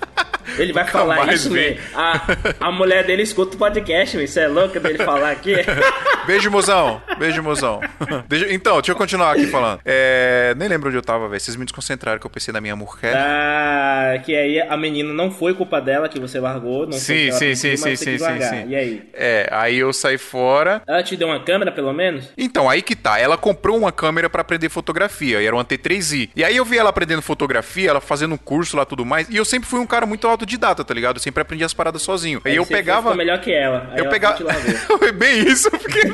Speaker 3: ele vai
Speaker 1: Nunca
Speaker 3: falar isso, velho. A, a mulher dele escuta o podcast, velho. Você é louco dele falar aqui?
Speaker 1: Beijo, mozão. Beijo, mozão. Então, deixa eu continuar aqui falando. É, nem lembro onde eu tava, velho. Vocês me desconcentraram que eu pensei na minha mulher.
Speaker 3: Ah, que aí a menina não foi culpa dela que você largou. Não
Speaker 1: Sim, sim, sim, sim, sim, sim, sim.
Speaker 3: E aí?
Speaker 1: É, aí eu saí fora.
Speaker 3: Ela te deu uma câmera, pelo menos?
Speaker 1: Então, aí que tá. Ela comprou uma câmera pra aprender fotografia, e era uma T3i. E aí eu vi ela aprendendo fotografia, ela fazendo um curso lá e tudo mais. E eu sempre fui um cara muito autodidata, tá ligado? Eu sempre aprendi as paradas sozinho. Aí, eu
Speaker 3: você
Speaker 1: pegava.
Speaker 3: ficou melhor que ela. Aí
Speaker 1: Eu
Speaker 3: ela
Speaker 1: pegava. Foi bem isso, porque.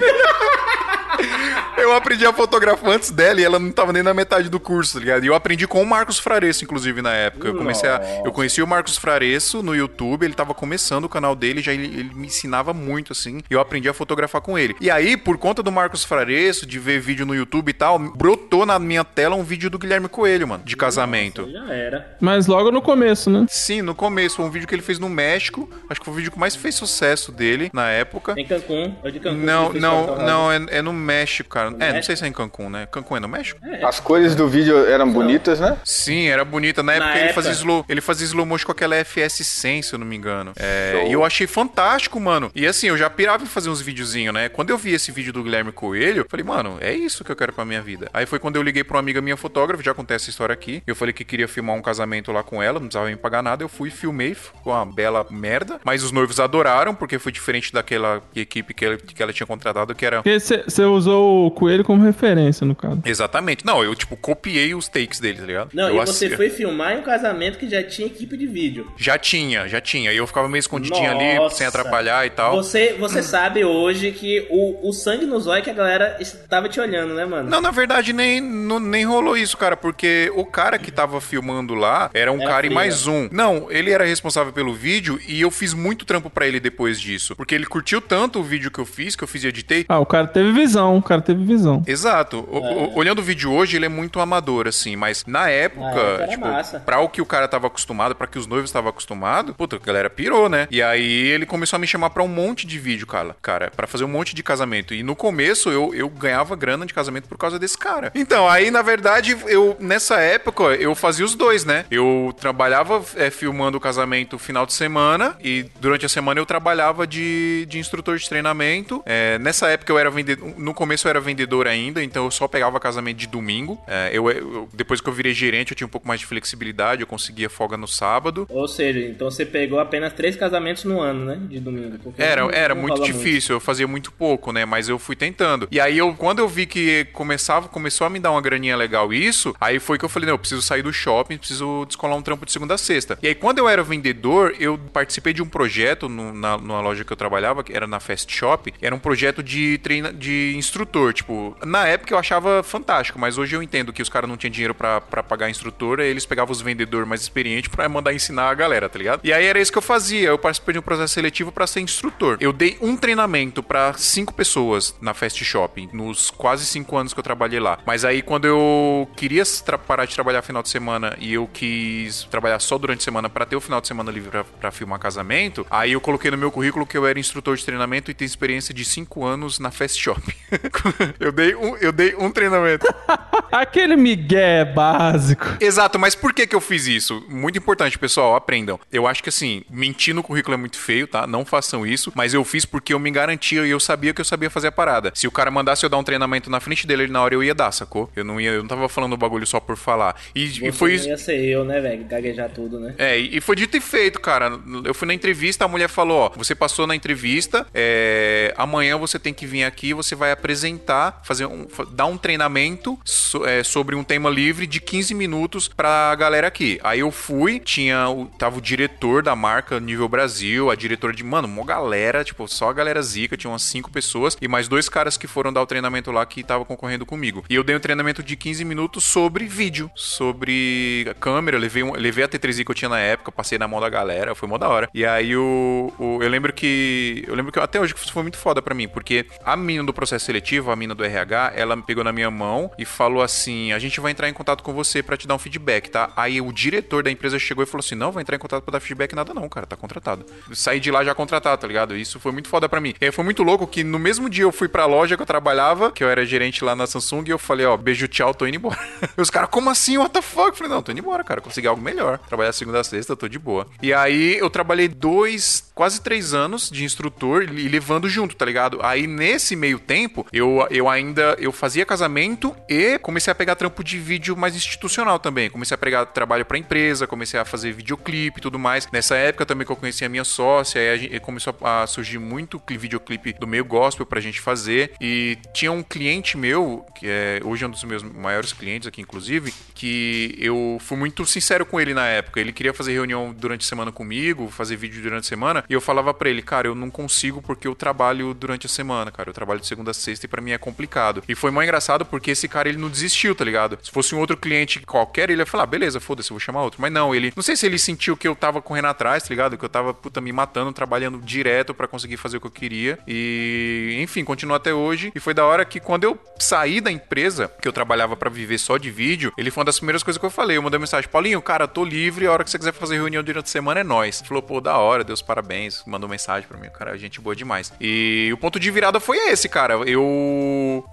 Speaker 1: eu aprendi a fotografar antes dela e ela não tava nem na metade do curso, tá ligado? E eu aprendi com o Marcos Fraresso, inclusive, na época. Eu comecei a. Eu conheci o Marcos Fraresso no YouTube, ele tava começando o canal dele, já ele, ele me ensinava muito, assim. E eu aprendi a fotografar com ele. E aí, por conta do Marcos Fraresso, de ver vídeo no YouTube e tal, brotou na minha tela um vídeo do Guilherme Coelho, mano, de casamento.
Speaker 3: Já era.
Speaker 2: Mas logo no começo, né?
Speaker 1: Sim, no começo, foi um vídeo que ele fez no México. Acho que foi o vídeo que mais fez sucesso dele na época.
Speaker 3: Em Cancún. É de Cancún.
Speaker 1: Não, não, não, é, é no México, cara. É, não
Speaker 3: México?
Speaker 1: sei se é em Cancún, né? Cancún é no México?
Speaker 4: As cores do vídeo eram bonitas, né?
Speaker 1: Sim, era bonita. Na época, ele,
Speaker 3: época.
Speaker 1: Fazia slow, ele fazia slow motion com aquela FS100, se eu não me engano. É, e eu achei fantástico, mano. E assim, eu já pirava em fazer uns videozinhos, né? Quando eu vi esse vídeo do Guilherme Coelho, eu falei, mano, é isso que eu quero pra minha vida. Aí foi quando eu liguei pra uma amiga minha fotógrafa, já contei essa história aqui. Eu falei que queria filmar um casamento lá com ela, não precisava me pagar nada. Eu fui, filmei, ficou uma bela merda. Mas os noivos adoraram, porque foi diferente daquela equipe que ela, que ela tinha contratado, que era
Speaker 2: Porque você usou o coelho como referência, no caso.
Speaker 1: Exatamente. Não, eu, tipo, copiei os takes dele, tá ligado?
Speaker 3: Não,
Speaker 1: eu
Speaker 3: e você foi filmar em um casamento que já tinha equipe de vídeo.
Speaker 1: Já tinha, já tinha. E eu ficava meio escondidinho ali,
Speaker 3: Nossa.
Speaker 1: sem atrapalhar e tal.
Speaker 3: Você, você sabe hoje que o, o sangue no zóio que a galera estava te olhando, né, mano?
Speaker 1: Não, na verdade, nem, não- nem rolou isso, cara, porque o cara que tava filmando lá era um
Speaker 3: Era
Speaker 1: cara e
Speaker 3: freela.
Speaker 1: mais um. Não, ele era responsável pelo vídeo e eu fiz muito trampo pra ele depois disso. Porque ele curtiu tanto o vídeo que eu fiz, que eu fiz e editei.
Speaker 2: Ah, o cara teve visão, o cara teve visão.
Speaker 1: Exato. O- o- olhando o vídeo hoje, ele é muito amador, assim, mas na época,
Speaker 3: Na época
Speaker 1: tipo,
Speaker 3: massa.
Speaker 1: pra o que o cara tava acostumado, pra que os noivos estavam acostumados, puta, a galera pirou, né? E aí ele começou a me chamar pra um monte de vídeo, cara, cara, pra fazer um monte de casamento. E no começo eu, eu ganhava grana de casamento por causa desse cara. Então, aí na verdade, eu, nessa época, eu fazia os dois, né? Eu trabalhava é, filmando o casamento final de semana e durante a semana eu trabalhava de, de instrutor de treinamento. É, nessa época eu era vendedor, no começo eu era vendedor ainda, então eu só pegava casamento de domingo. É, eu, eu- depois que eu virei gerente, eu tinha um pouco mais de flexibilidade, eu conseguia folga no sábado.
Speaker 3: Ou seja, então você pegou apenas três casamentos no ano, né? De domingo.
Speaker 1: Era,
Speaker 3: não-
Speaker 1: era
Speaker 3: não
Speaker 1: muito difícil, eu fazia muito pouco, né? Mas eu fui tentando. E aí eu, quando eu vi que começava, começou a me dar uma graninha legal isso, aí foi que eu falei, não, eu preciso sair do shopping, preciso descolar um trampo de segunda a sexta. E aí quando eu era vendedor, eu participei de um projeto no- na, numa loja que eu trabalhava, que era na Fast Shop, era um projeto de treina, de instrutor, tipo, na época eu achava fantástico, mas hoje eu entendo que os caras não tinham dinheiro pra pagar instrutor, aí eles pegavam os vendedores mais experientes pra mandar ensinar a galera, tá ligado? E aí era isso que eu fazia, eu participei de um processo seletivo pra ser instrutor. Eu dei um treinamento pra cinco pessoas na Fast Shopping, nos quase cinco anos que eu trabalhei lá. Mas aí quando eu queria parar de trabalhar final de semana e eu quis trabalhar só durante a semana pra ter o final de semana livre pra filmar casamento, aí eu coloquei no meu currículo que eu era instrutor de treinamento e tenho experiência de cinco anos na Fast Shop. eu, dei um, eu dei um treinamento.
Speaker 2: Aquele migué básico.
Speaker 1: Exato, mas por que que eu fiz isso? Muito importante, pessoal, aprendam. Eu acho que assim, mentir no currículo é muito feio, tá? Não façam isso, mas eu fiz porque eu me garantia e eu sabia que eu sabia fazer a parada. Se o cara mandasse eu dar um treinamento na frente dele, ele na hora eu ia dar, sacou? Eu não ia, eu não tava falando o bagulho só por falar. E, e
Speaker 3: Você
Speaker 1: foi
Speaker 3: não
Speaker 1: isso.
Speaker 3: ia ser eu, né, velho? Gaguejar tudo, né?
Speaker 1: É, e e foi dito e feito, cara. Eu fui na entrevista, a mulher falou: ó, você passou na entrevista, é, amanhã você tem que vir aqui, você vai apresentar, fazer um, dar um treinamento so- é, sobre um tema livre de 15 minutos pra galera aqui. Aí eu fui, tinha o, tava o diretor da marca nível Brasil, a diretora de, mano, uma galera, tipo, só a galera zica, tinha umas 5 pessoas e mais dois caras que foram dar o treinamento lá que estavam concorrendo comigo. E eu dei um treinamento de 15 minutos sobre vídeo, sobre câmera, levei, um, levei a T3i que eu tinha na época, passei na mão da galera, foi mó da hora. E aí o, o- eu lembro que eu lembro que até hoje foi muito foda pra mim, porque a mina do processo seletivo, a mina do RH, ela me pegou na minha mão e falou assim: "A gente vai entrar em contato com você pra te dar um feedback, tá?" Aí o diretor da empresa chegou e falou assim: "Não, vai entrar em contato pra dar feedback nada não, cara, tá contratado." Eu Saí de lá já contratado, tá ligado? Isso foi muito foda pra mim. E aí foi muito louco que no mesmo dia eu fui pra loja que eu trabalhava, que eu era gerente lá na Samsung, e eu falei, ó, beijo, tchau, tô indo embora. E os caras, como assim? What the fuck? Eu falei, não, tô indo embora, cara. Consegui algo melhor. Trabalhar segunda a sexta, tô de boa. E aí eu trabalhei dois, quase três anos de instrutor e levando junto, tá ligado? Aí nesse meio tempo, eu, eu ainda eu fazia casamento e comecei a pegar trampo de vídeo mais institucional também. Comecei a pegar trabalho pra empresa, comecei a fazer videoclipe e tudo mais. Nessa época também que eu conheci a minha sócia, aí a gente, começou a surgir muito cli- videoclipe do meio gospel pra gente fazer. E tinha um cliente meu, que é hoje é um dos meus maiores clientes aqui, inclusive, que eu fui muito sincero com ele na época. Ele queria fazer reunião durante a semana comigo, fazer vídeo durante a semana, e eu falava pra ele, cara, eu não consigo porque eu trabalho durante a semana, cara. Eu trabalho de segunda a sexta e pra mim é complicado. E foi mais engraçado porque esse cara ele não desistiu, tá ligado? Se fosse um outro cliente qualquer, ele ia falar, beleza, foda-se, eu vou chamar outro. Mas não, ele, não sei se ele sentiu que eu tava correndo atrás, tá ligado? Que eu tava, puta, me matando, trabalhando direto pra conseguir fazer o que eu queria. E, enfim, continuou até hoje. E foi da hora que quando eu saí da empresa, que eu trabalhava pra viver só de vídeo, ele foi uma das primeiras coisas que eu falei. Eu mandei mensagem, Paulinho, cara, tô livre, a hora que você quiser fazer reunião durante a semana é nós. Falou, pô, da hora, Deus parabéns. Mandou mensagem pra mim, cara, gente boa demais. E o ponto de virada foi esse, cara. Eu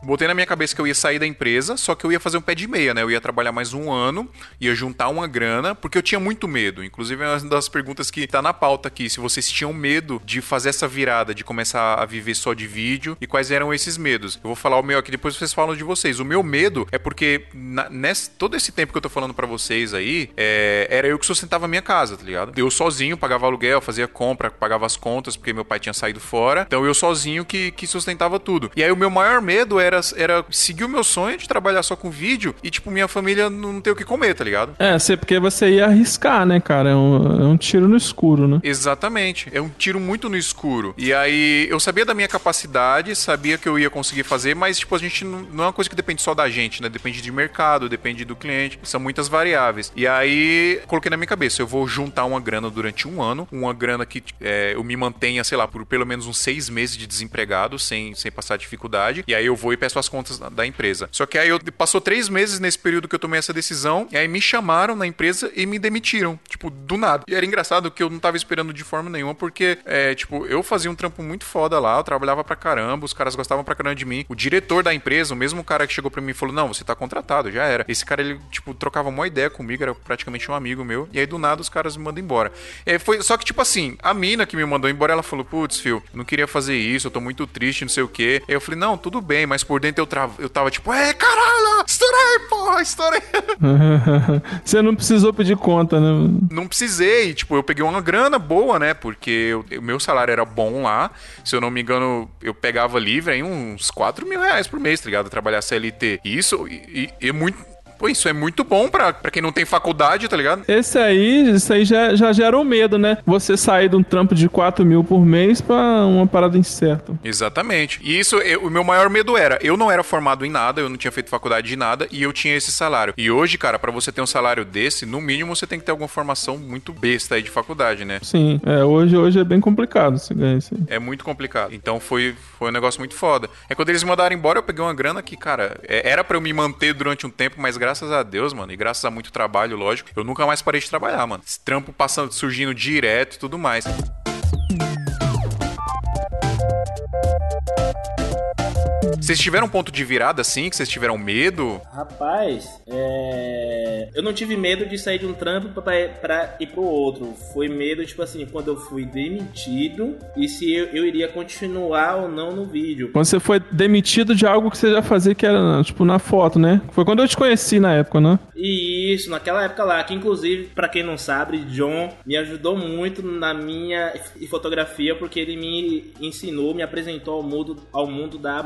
Speaker 1: botei na minha cabeça que eu ia sair da empresa, só que eu ia fazer um pé de meia, né? Eu ia trabalhar mais um ano, ia juntar uma grana, porque eu tinha muito medo. Inclusive, é uma das perguntas que tá na pauta aqui, se vocês tinham medo de fazer essa virada, de começar a viver só de vídeo, e quais eram esses medos. Eu vou falar o meu aqui, depois vocês falam de vocês. O meu medo é porque na- nesse, todo esse tempo que eu tô falando pra vocês aí, é, era eu que sustentava a minha casa, tá ligado? Eu sozinho pagava aluguel, fazia compra, pagava as contas, porque meu pai tinha saído fora. Então eu sozinho que, que sustentava tudo. E aí o meu maior medo era, era seguir o meu sonho de trabalhar só com vídeo e, tipo, minha família não ter o que comer, tá ligado?
Speaker 2: É, sei porque você ia arriscar, né, cara? É um, é um tiro no escuro, né?
Speaker 1: Exatamente. É um tiro muito no escuro. E aí eu sabia da minha capacidade, sabia que eu ia conseguir fazer, mas tipo, a gente não, não é uma coisa que depende só da gente, né? Depende de mercado, depende do cliente. São muitas variáveis. E aí coloquei na minha cabeça, eu vou juntar uma grana durante um ano, uma grana que é, eu me mantenha, sei lá, por pelo menos uns seis meses de desempregado, sem, sem passar dificuldade. E E aí eu vou e peço as contas da- empresa. Só que aí eu passou três meses nesse período que eu tomei essa decisão, e aí me chamaram na empresa e me demitiram, tipo, do nada. E era engraçado que eu não tava esperando de forma nenhuma, porque, é, tipo, eu fazia um trampo muito foda lá, eu trabalhava pra caramba, os caras gostavam pra caramba de mim. O diretor da empresa, o mesmo cara que chegou pra mim e falou: Não, você tá contratado, já era. Esse cara, ele, tipo, trocava uma ideia comigo, era praticamente um amigo meu. E aí, do nada, os caras me mandam embora. Aí foi, só que, tipo assim, a mina que me mandou embora, ela falou: Putz, Phil, não queria fazer isso, eu tô muito triste, não sei o quê. Aí eu falei: Não, tudo bem, mas por dentro eu, tra... eu tava tipo: É, caralho, estourei, porra, estourei.
Speaker 2: Você não precisou pedir conta, né?
Speaker 1: não precisei, tipo, eu peguei uma grana boa, né? Porque o meu salário era bom lá. Se eu não me engano, eu pegava livre aí uns 4 mil reais por mês, tá ligado? Trabalhar CLT. Isso e, e, e muito. Pô, isso é muito bom pra, pra quem não tem faculdade, tá ligado?
Speaker 2: Esse aí, isso aí já, já gera o medo, né? Você sair de um trampo de 4 mil por mês pra uma parada incerta.
Speaker 1: Exatamente. E isso, eu- o meu maior medo era, eu não era formado em nada, eu não tinha feito faculdade de nada e eu tinha esse salário. E hoje, cara, pra você ter um salário desse, no mínimo você tem que ter alguma formação muito besta aí de faculdade, né?
Speaker 2: Sim, é, hoje, hoje é bem complicado você ganhar isso. aí.
Speaker 1: É muito complicado. Então foi, foi um negócio muito foda. É quando eles me mandaram embora, eu peguei uma grana que, cara, é- era pra eu me manter durante um tempo, mas graças a Deus, mano, e graças a muito trabalho, lógico, eu nunca mais parei de trabalhar, mano. Esse trampo passando, surgindo direto e tudo mais. Vocês tiveram um ponto de virada assim, que vocês tiveram medo?
Speaker 3: Rapaz, é... eu não tive medo de sair de um trampo pra, pra ir pro outro. Foi medo, tipo assim, quando eu fui demitido e se eu, eu iria continuar ou não no vídeo.
Speaker 2: Quando você foi demitido de algo que você já fazia, que era, tipo, na foto, né? Foi quando eu te conheci na época, né?
Speaker 3: E isso, naquela época lá, que inclusive, pra quem não sabe, John me ajudou muito na minha fotografia, porque ele me ensinou, me apresentou ao mundo, ao mundo da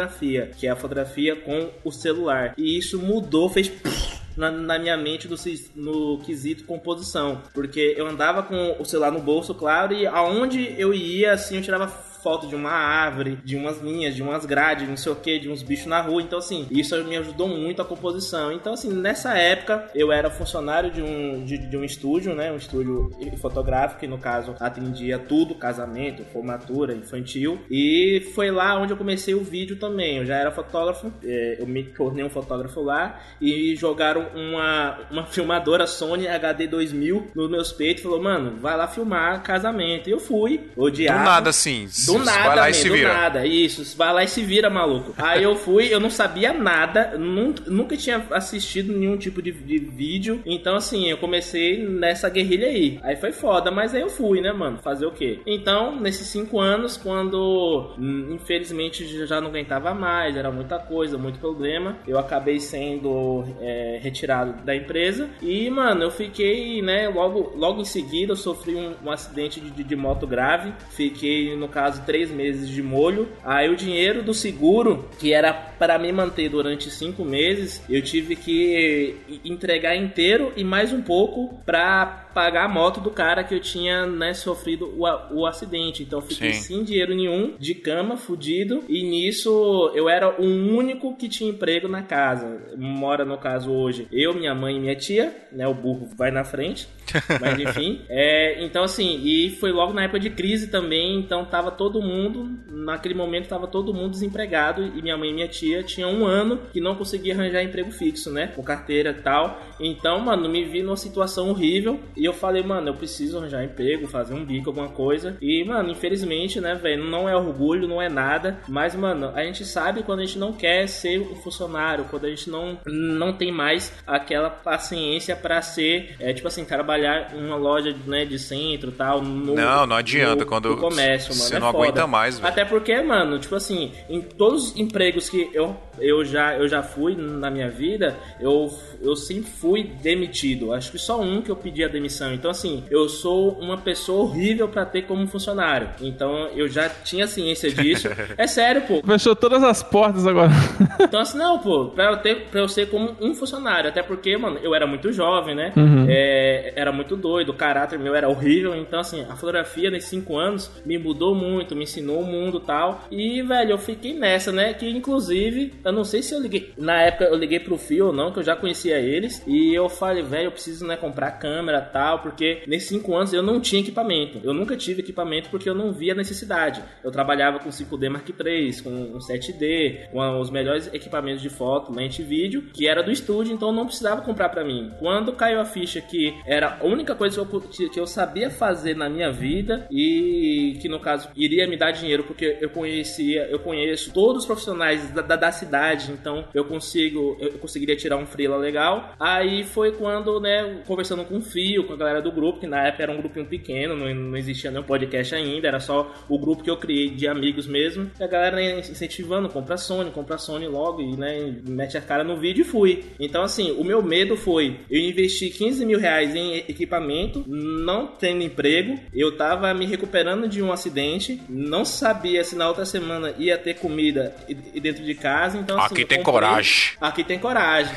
Speaker 3: mobografia, que é a fotografia com o celular. E isso mudou, fez na, na minha mente no, no quesito composição. Porque eu andava com o celular no bolso, claro, e aonde eu ia, assim, eu tirava foto de uma árvore, de umas linhas, de umas grades, não sei o que, de uns bichos na rua. Então, assim, isso me ajudou muito a composição. Então, assim, nessa época, eu era funcionário de um, de, de um estúdio, né? Um estúdio fotográfico, que no caso atendia tudo: casamento, formatura, infantil. E foi lá onde eu comecei o vídeo também. Eu já era fotógrafo, é, eu me tornei um fotógrafo lá e jogaram uma, uma filmadora Sony HD 2000 nos meus peitos. Falou, mano, vai lá filmar casamento. E eu fui,
Speaker 1: Do
Speaker 3: odiava.
Speaker 1: nada assim.
Speaker 3: Do
Speaker 1: vai
Speaker 3: nada,
Speaker 1: lá
Speaker 3: man,
Speaker 1: e se
Speaker 3: do
Speaker 1: vira.
Speaker 3: nada. Isso, vai lá e se vira, maluco. Aí eu fui, eu não sabia nada, nunca, nunca tinha assistido nenhum tipo de, de vídeo. Então, assim, eu comecei nessa guerrilha aí. Aí foi foda, mas aí eu fui, né, mano? Fazer o quê? Então, nesses cinco anos, quando hum, infelizmente já não aguentava mais, era muita coisa, muito problema, eu acabei sendo é, retirado da empresa. E, mano, eu fiquei, né, logo, logo em seguida eu sofri um, um acidente de, de- de moto grave. Fiquei, no caso, três meses de molho. Aí o dinheiro do seguro, que era para me manter durante cinco meses, eu tive que entregar inteiro e mais um pouco pra pagar a moto do cara que eu tinha, né, sofrido o, o acidente. Então eu fiquei
Speaker 1: Sim.
Speaker 3: sem dinheiro nenhum, de cama, fudido. E nisso eu era o único que tinha emprego na casa. Mora, no caso, hoje, eu, minha mãe e minha tia, né? O burro vai na frente. Mas enfim. É, então, assim, e foi logo na época de crise também. Então tava todo mundo, naquele momento tava todo mundo desempregado. E minha mãe e minha tia tinham um ano que não conseguia arranjar emprego fixo, né? Com carteira e tal. Então, mano, me vi numa situação horrível. E eu falei, mano, eu preciso arranjar emprego, fazer um bico, alguma coisa. E, mano, infelizmente, né, velho, não é orgulho, não é nada. Mas, mano, a gente sabe quando a gente não quer ser um funcionário, quando a gente não, não tem mais aquela paciência pra ser, é, tipo assim, trabalhar em uma loja né, de centro e tal. No,
Speaker 1: Não, não adianta,
Speaker 3: no-
Speaker 1: quando
Speaker 3: no comércio, mano.
Speaker 1: você
Speaker 3: é
Speaker 1: não
Speaker 3: foda.
Speaker 1: aguenta mais, velho.
Speaker 3: Até porque, mano, tipo assim, em todos os empregos que eu, eu, já, eu já fui na minha vida, eu, eu sempre fui demitido. Acho que só um que eu pedi a demissão. Então, assim, eu sou uma pessoa horrível pra ter como funcionário. Então, eu já tinha ciência disso. É sério, pô.
Speaker 2: Fechou todas as portas agora.
Speaker 3: Então, assim, não, pô, pra eu, ter, pra eu ser como um funcionário. Até porque, mano, eu era muito jovem, né? É, era muito doido, o caráter meu era horrível. Então, assim, a fotografia nesses cinco anos me mudou muito. me ensinou o mundo e tal. E, velho, eu fiquei nessa, né? Que inclusive, eu não sei se eu liguei. Na época eu liguei pro Fio ou não, que eu já conhecia eles. E eu falei, velho, eu preciso, né, comprar câmera e tal, porque nesses cinco anos eu não tinha equipamento. Eu nunca tive equipamento porque eu não via necessidade. Eu trabalhava com 5D Mark III, com um 7D, com os melhores equipamentos de foto, lente e vídeo, que era do estúdio, então eu não precisava comprar para mim. Quando caiu a ficha que era a única coisa que eu, que eu sabia fazer na minha vida e que no caso iria me dar dinheiro porque eu conhecia, eu conheço todos os profissionais da, da, da cidade, então eu consigo, eu conseguiria tirar um freela legal. Aí foi quando, né, conversando com o Fio, com a galera do grupo, que na época era um grupinho pequeno, não, não existia nenhum podcast ainda, era só o grupo que eu criei de amigos mesmo. E a galera né, incentivando, compra Sony, compra Sony logo e, né, mete a cara no vídeo e fui. Então, assim, o meu medo foi eu investi 15 mil reais em equipamento, não tendo emprego, eu tava me recuperando de um acidente, não sabia se na outra semana ia ter comida dentro de casa, então assim,
Speaker 1: Aqui tem comprei, coragem.
Speaker 3: Aqui tem coragem.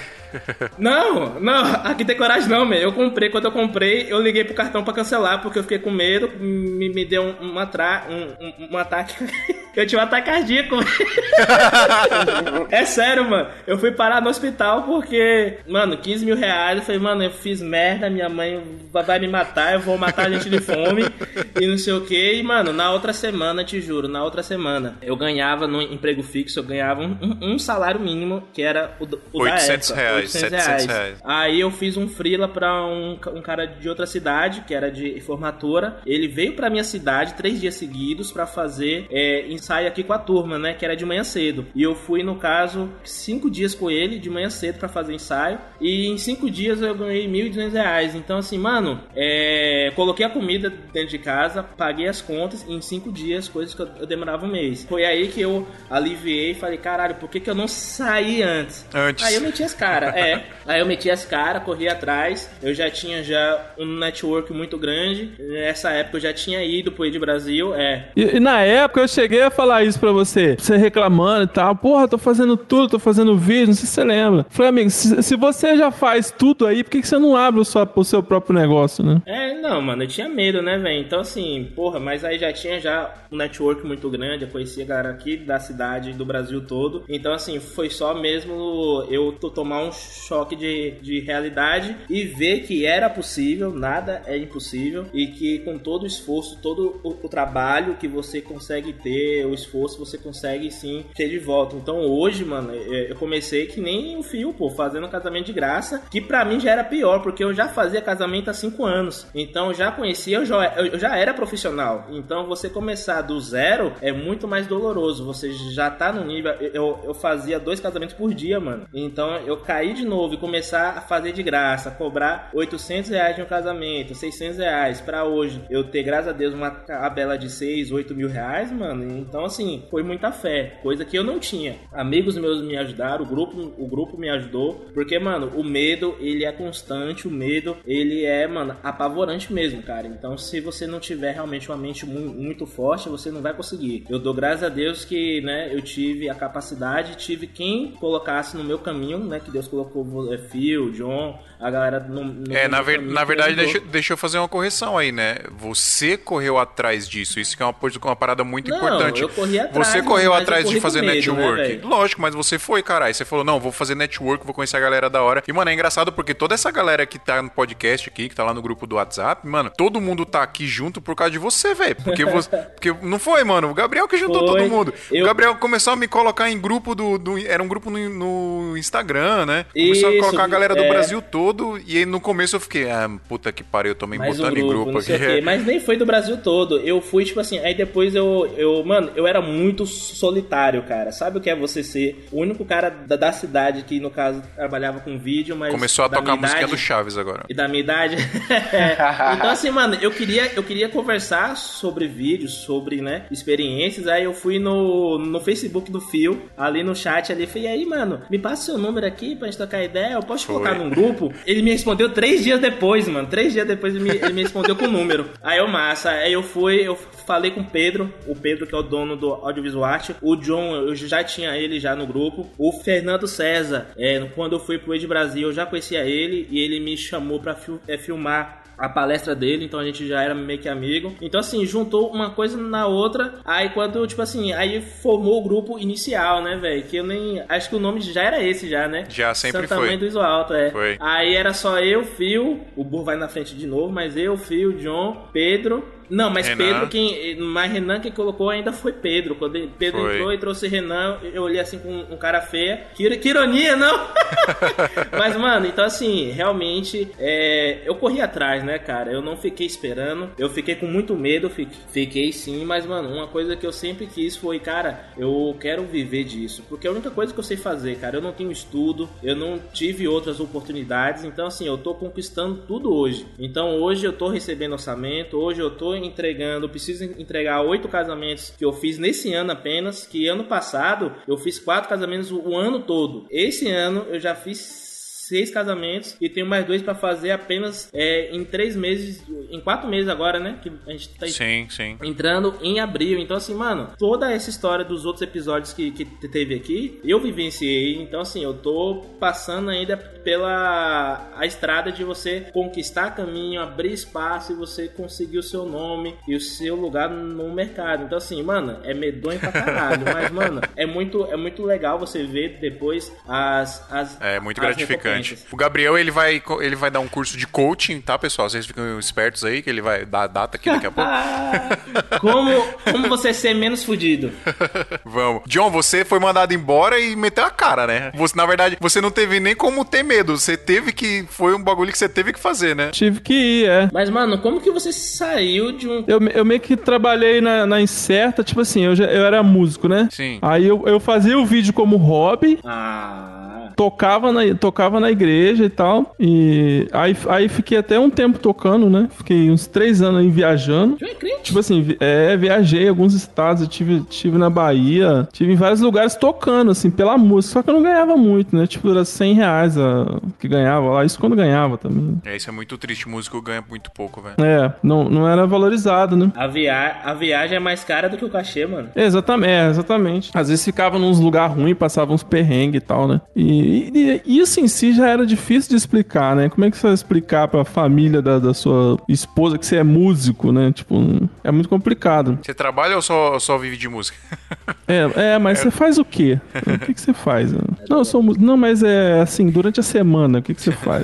Speaker 3: Não, não, aqui tem coragem não, meu. Eu comprei, quando eu comprei, eu liguei pro cartão para cancelar, porque eu fiquei com medo, me, me deu um, um, atra, um, um, um ataque. eu tive um ataque cardíaco. é sério, mano. Eu fui parar no hospital porque, mano, 15 mil reais. Eu falei, mano, eu fiz merda, minha mãe vai me matar, eu vou matar a gente de fome e não sei o que. E, mano, na outra semana, te juro, na outra semana, eu ganhava no emprego fixo, eu ganhava um, um salário mínimo, que era o, o
Speaker 1: 800 da época. reais. 800 reais. reais.
Speaker 3: Aí eu fiz um freela pra um, um cara de outra cidade, que era de formatura. Ele veio pra minha cidade três dias seguidos para fazer é, ensaio aqui com a turma, né? Que era de manhã cedo. E eu fui, no caso, cinco dias com ele, de manhã cedo, para fazer ensaio. E em cinco dias eu ganhei 1.200 reais. Então, assim, mano, é, coloquei a comida dentro de casa, paguei as contas em cinco dias, coisas que eu, eu demorava um mês. Foi aí que eu aliviei e falei, caralho, por que, que eu não saí antes?
Speaker 1: Antes.
Speaker 3: Aí eu meti as caras. É. Aí eu meti as caras, corri atrás. Eu já tinha já um network muito grande. Nessa época eu já tinha ido pro de Brasil. É.
Speaker 2: E, e, na época eu cheguei a falar isso pra você. Você reclamando e tal. Porra, tô fazendo tudo, tô fazendo vídeo, não sei se você lembra. Falei, amigo, se, se você já faz tudo aí, por que, que você não abre o, sua, o seu próprio negócio, né?
Speaker 3: É, não, mano, eu tinha medo, né, velho? Então, assim, porra, mas aí já tinha já um network muito grande. Eu conhecia a galera aqui da cidade, do Brasil todo. Então, assim, foi só mesmo eu tomar um choque de, de realidade e ver que era possível, nada é impossível e que com todo o esforço, todo o, o trabalho que você consegue ter, o esforço você consegue sim ter de volta. Então hoje, mano, é, eu comecei que nem o fio, pô, fazendo casamento de graça, que para mim já era pior, porque eu já fazia casamento há cinco anos. Então já conhecia, eu já, eu já era profissional. Então você começar do zero é muito mais doloroso. Você já tá no nível. Eu, eu fazia dois casamentos por dia, mano. Então eu caí de novo e começar a fazer de graça, cobrar 800 reais de um casamento, 600 reais, pra hoje eu ter, graças a Deus, uma tabela de 6, 8 mil reais, mano. Então, assim, foi muita fé, coisa que eu não tinha. Amigos meus me ajudaram, o grupo, o grupo me ajudou, porque, mano, o medo, ele é constante, o medo, ele é, mano, apavorante mesmo, cara. Então, se você não tiver realmente uma mente muito forte, você não vai conseguir. Eu dou graças a Deus que, né, eu tive a capacidade, tive quem colocasse no meu caminho, né, que Deus colocou é, Phil, John, a galera no, no
Speaker 1: É, na, ver, na verdade, deixa, deixa eu fazer uma correção aí, né? Você correu atrás disso, isso que é uma, uma parada muito
Speaker 3: não,
Speaker 1: importante.
Speaker 3: Eu corri atrás,
Speaker 1: você correu atrás de fazer
Speaker 3: medo,
Speaker 1: network.
Speaker 3: Né,
Speaker 1: Lógico, mas você foi, caralho. Você falou, não, vou fazer network, vou conhecer a galera da hora. E, mano, é engraçado porque toda essa galera que tá no podcast aqui, que tá lá no grupo do WhatsApp, mano, todo mundo tá aqui junto por causa de você, velho. Porque, você, porque não foi, mano. O Gabriel que juntou foi. todo mundo. Eu... O Gabriel começou a me colocar em grupo do. do era um grupo no, no Instagram, né? Começou Isso, a colocar a galera do é... Brasil todo. E aí no começo eu fiquei, ah, puta que pariu, eu tô me botando um grupo, em grupo aqui.
Speaker 3: Mas nem foi do Brasil todo. Eu fui, tipo assim, aí depois eu, eu. Mano, eu era muito solitário, cara. Sabe o que é você ser o único cara da, da cidade que, no caso, trabalhava com vídeo, mas.
Speaker 1: Começou a tocar a música do Chaves agora.
Speaker 3: E da minha idade. então, assim, mano, eu queria, eu queria conversar sobre vídeos, sobre, né, experiências. Aí eu fui no, no Facebook do Fio, ali no chat ali, falei, e aí, mano, me passa seu número aqui pra gente tocar ideia. Eu posso Foi. colocar num grupo? Ele me respondeu três dias depois, mano. Três dias depois ele me, ele me respondeu com o número. Aí eu, massa. Aí eu fui, eu falei com o Pedro, o Pedro que é o dono do Audiovisual Art. O John, eu já tinha ele já no grupo. O Fernando César, é, quando eu fui pro Ed Brasil, eu já conhecia ele e ele me chamou pra é, filmar a palestra dele, então a gente já era meio que amigo. Então, assim, juntou uma coisa na outra. Aí quando, tipo assim, aí formou o grupo inicial, né, velho? Que eu nem. Acho que o nome já era esse, já, né?
Speaker 1: Já sempre
Speaker 3: Santa
Speaker 1: foi.
Speaker 3: Mãe do Iso Alto, é.
Speaker 1: Foi.
Speaker 3: Aí era só eu, Fio, o Burro vai na frente de novo, mas eu, Fio, John, Pedro. Não, mas
Speaker 1: Renan.
Speaker 3: Pedro, quem. Mas Renan quem colocou ainda foi Pedro. Quando Pedro
Speaker 1: Foi.
Speaker 3: entrou e trouxe Renan, eu olhei assim com um cara feia. Que, que ironia, não? mas, mano, então assim, realmente, é, eu corri atrás, né, cara? Eu não fiquei esperando. Eu fiquei com muito medo, fi- fiquei sim, mas, mano, uma coisa que eu sempre quis foi, cara, eu quero viver disso. Porque é a única coisa que eu sei fazer, cara, eu não tenho estudo, eu não tive outras oportunidades. Então, assim, eu tô conquistando tudo hoje. Então, hoje eu tô recebendo orçamento, hoje eu tô entregando, preciso entregar oito casamentos que eu fiz nesse ano apenas. Que ano passado eu fiz quatro casamentos o ano todo. Esse ano eu já fiz seis casamentos e tenho mais dois pra fazer apenas é, em três meses, em quatro meses agora, né? Que a gente tá
Speaker 1: Sim, sim.
Speaker 3: entrando em abril. Então, assim, mano, toda essa história dos outros episódios que, que teve aqui, eu vivenciei. Então, assim, eu tô passando ainda pela a estrada de você conquistar caminho, abrir espaço e você conseguir o seu nome e o seu lugar no mercado. Então, assim, mano, é medonho pra caralho. mas, mano, é muito, é muito legal você ver depois as. as
Speaker 1: É muito gratificante. O Gabriel, ele vai, ele vai dar um curso de coaching, tá, pessoal? Vocês ficam espertos aí, que ele vai dar a data aqui daqui a pouco.
Speaker 3: como, como você ser menos fudido?
Speaker 1: Vamos. John, você foi mandado embora e meteu a cara, né? Você, na verdade, você não teve nem como ter medo. Você teve que. Foi um bagulho que você teve que fazer, né?
Speaker 2: Tive que ir, é.
Speaker 3: Mas, mano, como que você saiu de um.
Speaker 2: Eu, eu meio que trabalhei na, na Incerta, tipo assim, eu, já, eu era músico, né?
Speaker 1: Sim.
Speaker 2: Aí eu, eu fazia o vídeo como hobby,
Speaker 3: Ah.
Speaker 2: Tocava na, tocava na igreja e tal. E aí, aí fiquei até um tempo tocando, né? Fiquei uns três anos aí viajando.
Speaker 3: Tu é crente?
Speaker 2: Tipo assim, é, viajei em alguns estados, eu tive, tive na Bahia, tive em vários lugares tocando, assim, pela música. Só que eu não ganhava muito, né? Tipo, era 100 reais a, que ganhava lá, isso quando ganhava também.
Speaker 1: É, isso é muito triste. O músico ganha muito pouco, velho.
Speaker 2: É, não, não era valorizado, né?
Speaker 3: A, via... a viagem é mais cara do que o cachê, mano.
Speaker 2: Exatamente, é, exatamente. Às vezes ficava num lugar ruim, passava uns perrengues e tal, né? E, e- e isso em si já era difícil de explicar, né? Como é que você vai explicar pra família da, da sua esposa que você é músico, né? Tipo, é muito complicado.
Speaker 1: Você trabalha ou só, só vive de música?
Speaker 2: É, é mas você faz o quê? O que, que você faz? Não, eu sou músico. Não, mas é assim, durante a semana, o que, que você faz?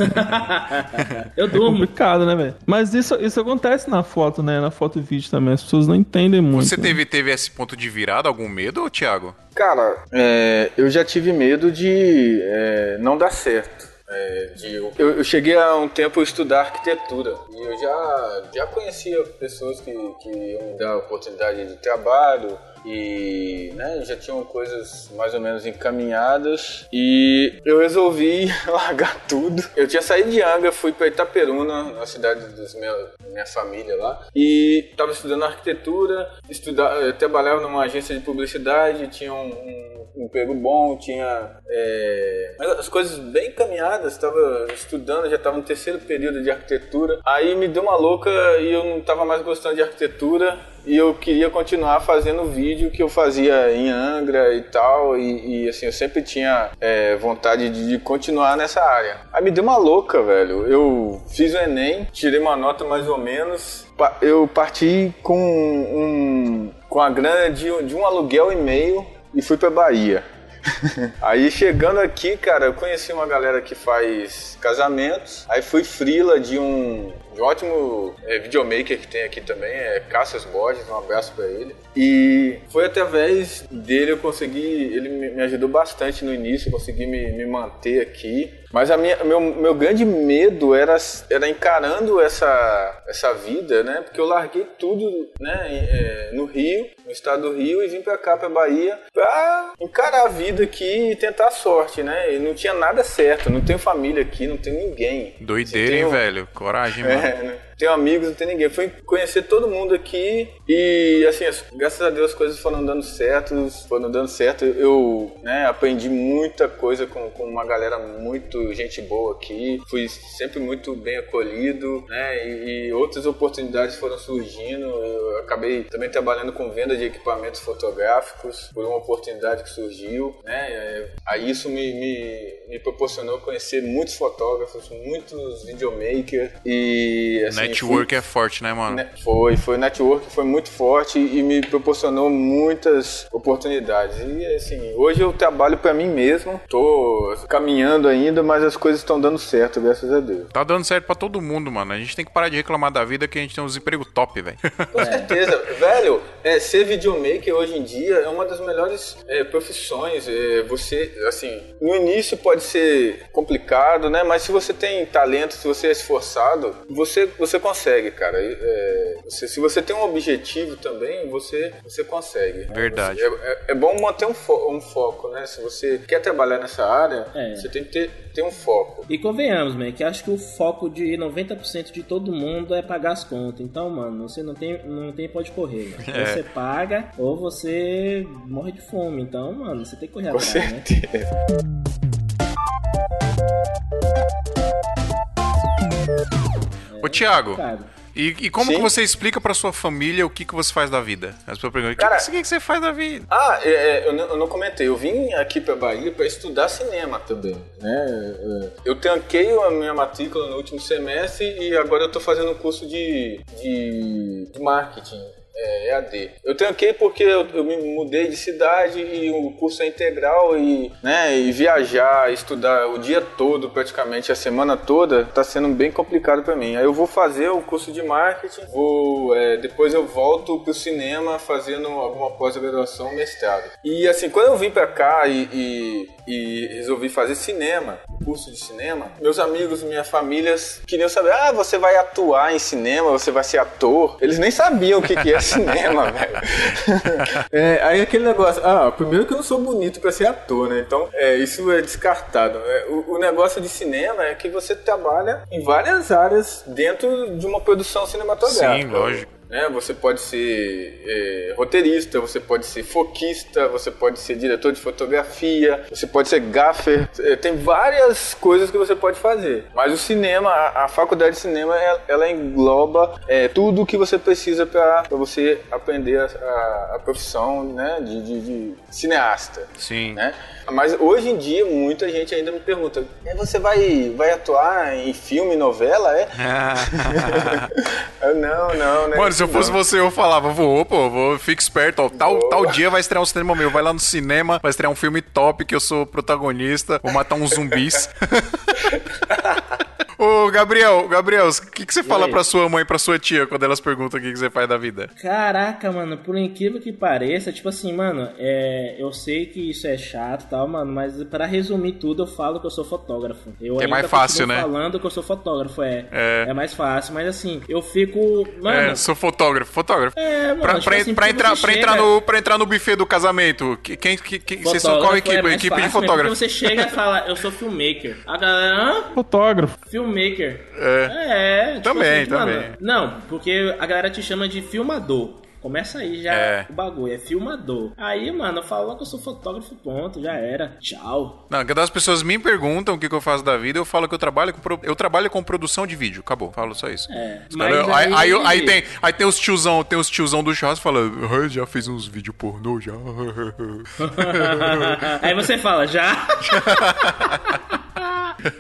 Speaker 3: Eu
Speaker 2: É
Speaker 3: durmo.
Speaker 2: complicado, né, velho? Mas isso, isso acontece na foto, né? Na foto e vídeo também. As pessoas não entendem muito.
Speaker 1: Você
Speaker 2: né?
Speaker 1: teve, teve esse ponto de virada, algum medo, Thiago?
Speaker 4: Cara, é, eu já tive medo de é, não dar certo. É, de- eu, eu cheguei há um tempo a estudar arquitetura e eu já, já conhecia pessoas que, que iam me dar oportunidade de trabalho e né, já tinham coisas mais ou menos encaminhadas e eu resolvi largar tudo. Eu tinha saído de Angra, fui para Itaperuna, na cidade da minha família lá, e estava estudando arquitetura, estudar, eu trabalhava numa agência de publicidade, tinha um um emprego bom, tinha é, as coisas bem encaminhadas, estava estudando, já estava no terceiro período de arquitetura. Aí me deu uma louca e eu não estava mais gostando de arquitetura e eu queria continuar fazendo vídeo que eu fazia em Angra e tal e, e, assim eu sempre tinha é, vontade de, de continuar nessa área. Aí me deu uma louca, velho. Eu fiz o Enem, tirei uma nota mais ou menos. Eu parti com um com a grana de, de um aluguel e meio e fui pra Bahia. aí chegando aqui, cara, eu conheci uma galera que faz casamentos. Aí fui frila de um, um ótimo é, videomaker que tem aqui também, é Cassius Borges, um abraço pra ele. E foi através dele eu consegui, ele me ajudou bastante no início, consegui me, me manter aqui. Mas a minha, meu, meu grande medo era, era encarando essa, essa vida, né? Porque eu larguei tudo né, é, no Rio, no estado do Rio, e vim pra cá, pra Bahia, pra encarar a vida aqui e tentar a sorte, né? E não tinha nada certo, não tenho família aqui, não tenho ninguém.
Speaker 1: Doideira,
Speaker 4: Você tem
Speaker 1: hein, velho? Coragem, mano.
Speaker 4: é, né? Tenho amigos, não tem ninguém. Fui conhecer todo mundo aqui e, assim, as- graças a Deus as coisas foram dando certo, foram dando certo. Eu, né, aprendi muita coisa com, com uma galera muito gente boa aqui. Fui sempre muito bem acolhido, né, e, e outras oportunidades foram surgindo. Eu acabei também trabalhando com venda de equipamentos fotográficos por uma oportunidade que surgiu, né. É, Aí isso me, me, me proporcionou conhecer muitos fotógrafos, muitos videomakers e assim,
Speaker 1: Network é forte, né, mano?
Speaker 4: Ne- Foi, foi. O network foi muito forte e me proporcionou muitas oportunidades. E assim, hoje eu trabalho pra mim mesmo, tô caminhando ainda, mas as coisas estão dando certo, graças a Deus.
Speaker 1: Tá dando certo pra todo mundo, mano. A gente tem que parar de reclamar da vida que a gente tem uns empregos top, velho.
Speaker 4: Com certeza, velho, é, ser videomaker hoje em dia é uma das melhores é, profissões. É, você, assim, no início pode ser complicado, né? Mas se você tem talento, se você é esforçado, você, você consegue, cara. É, você- se você tem um objetivo também, você, você consegue.
Speaker 1: Verdade.
Speaker 4: É, é- é bom manter um, fo- um foco, né? Se você quer trabalhar nessa área,
Speaker 3: É.
Speaker 4: você tem que ter, ter um foco.
Speaker 3: E convenhamos, man, que acho que o foco de 90% de todo mundo é pagar as contas. Então, mano, você não tem, não tem pode correr. Né?
Speaker 1: É.
Speaker 3: você paga ou você morre de fome. Então, mano, você tem que correr
Speaker 4: Com
Speaker 3: atrás, né?
Speaker 1: Ô, Thiago,
Speaker 3: Cara,
Speaker 1: e, e como
Speaker 4: Sim.
Speaker 1: que você explica pra sua família o que, que você faz da vida? As pessoas perguntam, o que,
Speaker 4: Cara-
Speaker 1: que, você faz da vida?
Speaker 4: Ah, é, é, eu, não, eu não comentei. Eu vim aqui pra Bahia para estudar cinema também, né? É, Eu tranquei a minha matrícula no último semestre e agora eu tô fazendo um curso de, de, de marketing. É, EAD. Eu tranquei porque eu, eu me mudei de cidade e o curso é integral e, né, e viajar, estudar o dia todo, praticamente a semana toda, tá sendo bem complicado para mim. Aí eu vou fazer o curso de marketing, vou, é, depois eu volto pro cinema fazendo alguma pós-graduação, mestrado. E assim, quando eu vim para cá e, e, e resolvi fazer cinema, curso de cinema, meus amigos, minha família queriam saber: ah, você vai atuar em cinema, você vai ser ator. Eles nem sabiam o que, que é cinema, velho. É, aí aquele negócio: ah, primeiro que eu não sou bonito pra ser ator, né? Então, é, isso é descartado. É, o, o negócio de cinema é que você trabalha em várias áreas dentro de uma produção cinematográfica.
Speaker 1: Sim, lógico.
Speaker 4: Né? Você pode ser é, roteirista, você pode ser foquista, você pode ser diretor de fotografia, você pode ser gaffer. É, tem várias coisas que você pode fazer. Mas o cinema, a, a faculdade de cinema, ela, ela engloba é, tudo que você precisa para você aprender a, a- a profissão né, de, de- de cineasta
Speaker 1: Sim.
Speaker 4: né? Mas hoje em dia muita gente ainda me pergunta: "É, você vai, vai atuar em filme, novela? É? Não, não, né?
Speaker 1: Mano, se eu fosse você, eu falava, vou, pô, vou, fica esperto, ó. Tal, tal dia vai estrear um cinema meu, vai lá no cinema, vai estrear um filme top que eu sou protagonista, vou matar uns zumbis. Ô, Gabriel, Gabriel, o que, que você fala
Speaker 3: aí?
Speaker 1: pra sua mãe e pra sua tia quando elas perguntam o que, que você faz da vida?
Speaker 3: Caraca, mano, por incrível que pareça, tipo assim, mano, é, eu sei que isso é chato e tal, mano, mas pra resumir tudo, eu falo que eu sou fotógrafo. Eu
Speaker 1: é mais fácil, né?
Speaker 3: falando que eu sou fotógrafo, é.
Speaker 1: É.
Speaker 3: É, mais fácil, mas assim, eu fico. Mano.
Speaker 1: É, sou fotógrafo, fotógrafo.
Speaker 3: É, mano,
Speaker 1: Pra,
Speaker 3: tipo
Speaker 1: pra-
Speaker 3: assim,
Speaker 1: pra entrar, pra, entrar no, pra entrar no buffet do casamento, que- quem, que, que, vocês são qual equipe?
Speaker 3: é
Speaker 1: equipe de
Speaker 3: fácil, né?
Speaker 1: fotógrafo.
Speaker 3: Você chega e fala, eu sou filmmaker. A galera?
Speaker 2: Fotógrafo.
Speaker 3: Filmmaker.
Speaker 1: É.
Speaker 3: É, tipo
Speaker 1: Também,
Speaker 3: assim, mano,
Speaker 1: também.
Speaker 3: não, porque a galera te chama de filmador. Começa aí já
Speaker 1: É.
Speaker 3: o bagulho, é filmador. Aí, mano, eu falo que eu sou fotógrafo, ponto, já era. Tchau.
Speaker 1: Não, quando as pessoas me perguntam o que, que eu faço da vida, eu falo que eu trabalho com, pro- eu trabalho com produção de vídeo. Acabou, falo só isso.
Speaker 3: É.
Speaker 1: Cara-
Speaker 3: Mas
Speaker 1: aí, aí,
Speaker 3: aí-
Speaker 1: aí tem, aí tem os tiozão, tem os tiozão do churrasco falando, "Ah, já fiz uns vídeos pornô já.
Speaker 3: aí você fala, já?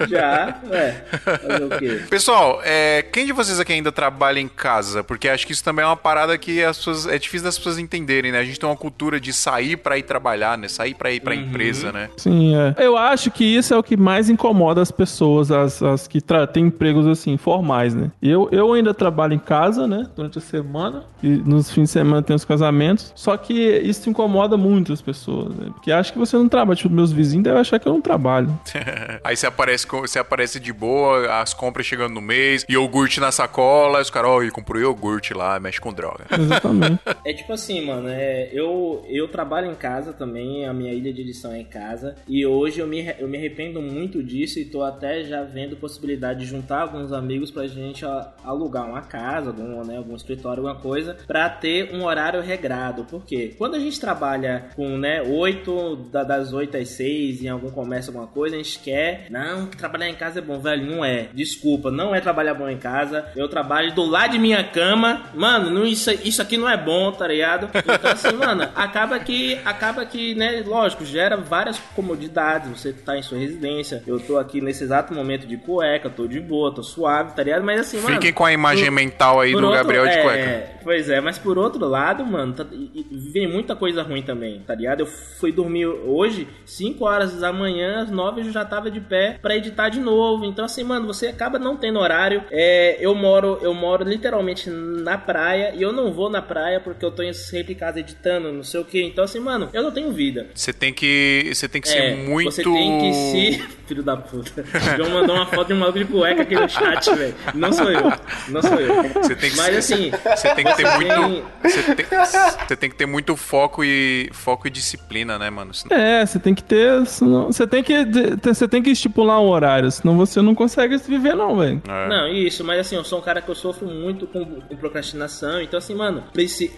Speaker 3: já? Ué, fazer o quê?
Speaker 1: Pessoal, é, quem de vocês aqui ainda trabalha em casa? Porque acho que isso também é uma parada que as pessoas, é difícil das pessoas entenderem, né? A gente tem uma cultura de sair pra ir trabalhar, né? Sair pra ir pra
Speaker 3: Uhum.
Speaker 1: empresa, né?
Speaker 2: Sim, é. Eu acho que isso é o que mais incomoda as pessoas, as, as que têm empregos assim, formais, né? Eu, eu ainda trabalho em casa, né? Durante a semana. E nos fins de semana tem os casamentos. Só que isso incomoda muito as pessoas, né? Porque acho que você não trabalha. Tipo, meus vizinhos devem achar que eu não trabalho.
Speaker 1: Aí você aparece, com- você aparece de boa, as compras chegando no mês, iogurte na sacola, os caras, ó, oh, comprou iogurte lá, mexe com droga.
Speaker 2: Exatamente.
Speaker 3: É tipo assim, mano, é, eu, eu trabalho em casa também, a minha ilha de edição é em casa. E hoje eu me, eu me arrependo muito disso e tô até já vendo possibilidade de juntar alguns amigos pra gente a- alugar uma casa, algum, né, algum escritório, alguma coisa, pra ter um horário regrado. Por quê? Quando a gente trabalha com, né, 8, da- das 8 às 6 em algum comércio, alguma coisa, a gente quer, não, não, que trabalhar em casa é bom, velho. Não é. Desculpa, não é trabalhar bom em casa. Eu trabalho do lado de minha cama. Mano, não, isso, isso aqui não é bom, tá ligado? Então, assim, mano, acaba que, acaba que, né, lógico, gera várias comodidades. Você tá em sua residência. Eu tô aqui nesse exato momento de cueca, tô de boa, tô suave, tá ligado? Mas assim, mano.
Speaker 1: Fiquem com a imagem
Speaker 3: por-
Speaker 1: mental aí do
Speaker 3: outro-
Speaker 1: Gabriel de
Speaker 3: é,
Speaker 1: cueca.
Speaker 3: Pois é, mas por outro lado, mano, tá- vem muita coisa ruim também, tá ligado? Eu fui dormir hoje, 5 horas da manhã, às 9 eu já tava de pé pra editar de novo. Então, assim, mano, você acaba não tendo horário. É, eu moro, eu moro literalmente na praia e eu não vou na praia porque eu tô em- sempre em casa editando, não sei o que. Então, assim, mano, eu não tenho vida.
Speaker 1: Você tem que, você tem que
Speaker 3: É,
Speaker 1: ser muito
Speaker 3: Você tem que se. Filho da puta. O João mandou uma foto de um maluco de cueca aqui no chat, velho. Não sou eu. Não sou eu.
Speaker 1: Você tem que
Speaker 3: Mas
Speaker 1: ser-
Speaker 3: assim.
Speaker 1: Você tem que ter
Speaker 3: você
Speaker 1: muito.
Speaker 3: tem-
Speaker 1: Você tem, você tem que ter muito foco e foco e disciplina, né, mano? Senão-
Speaker 2: É, você tem que ter. Senão, você, tem que, você tem que estipular um horário, senão você não consegue viver, não, velho.
Speaker 1: É.
Speaker 3: Não, isso, mas assim, eu sou um cara que eu sofro muito com, com procrastinação. Então, assim, mano,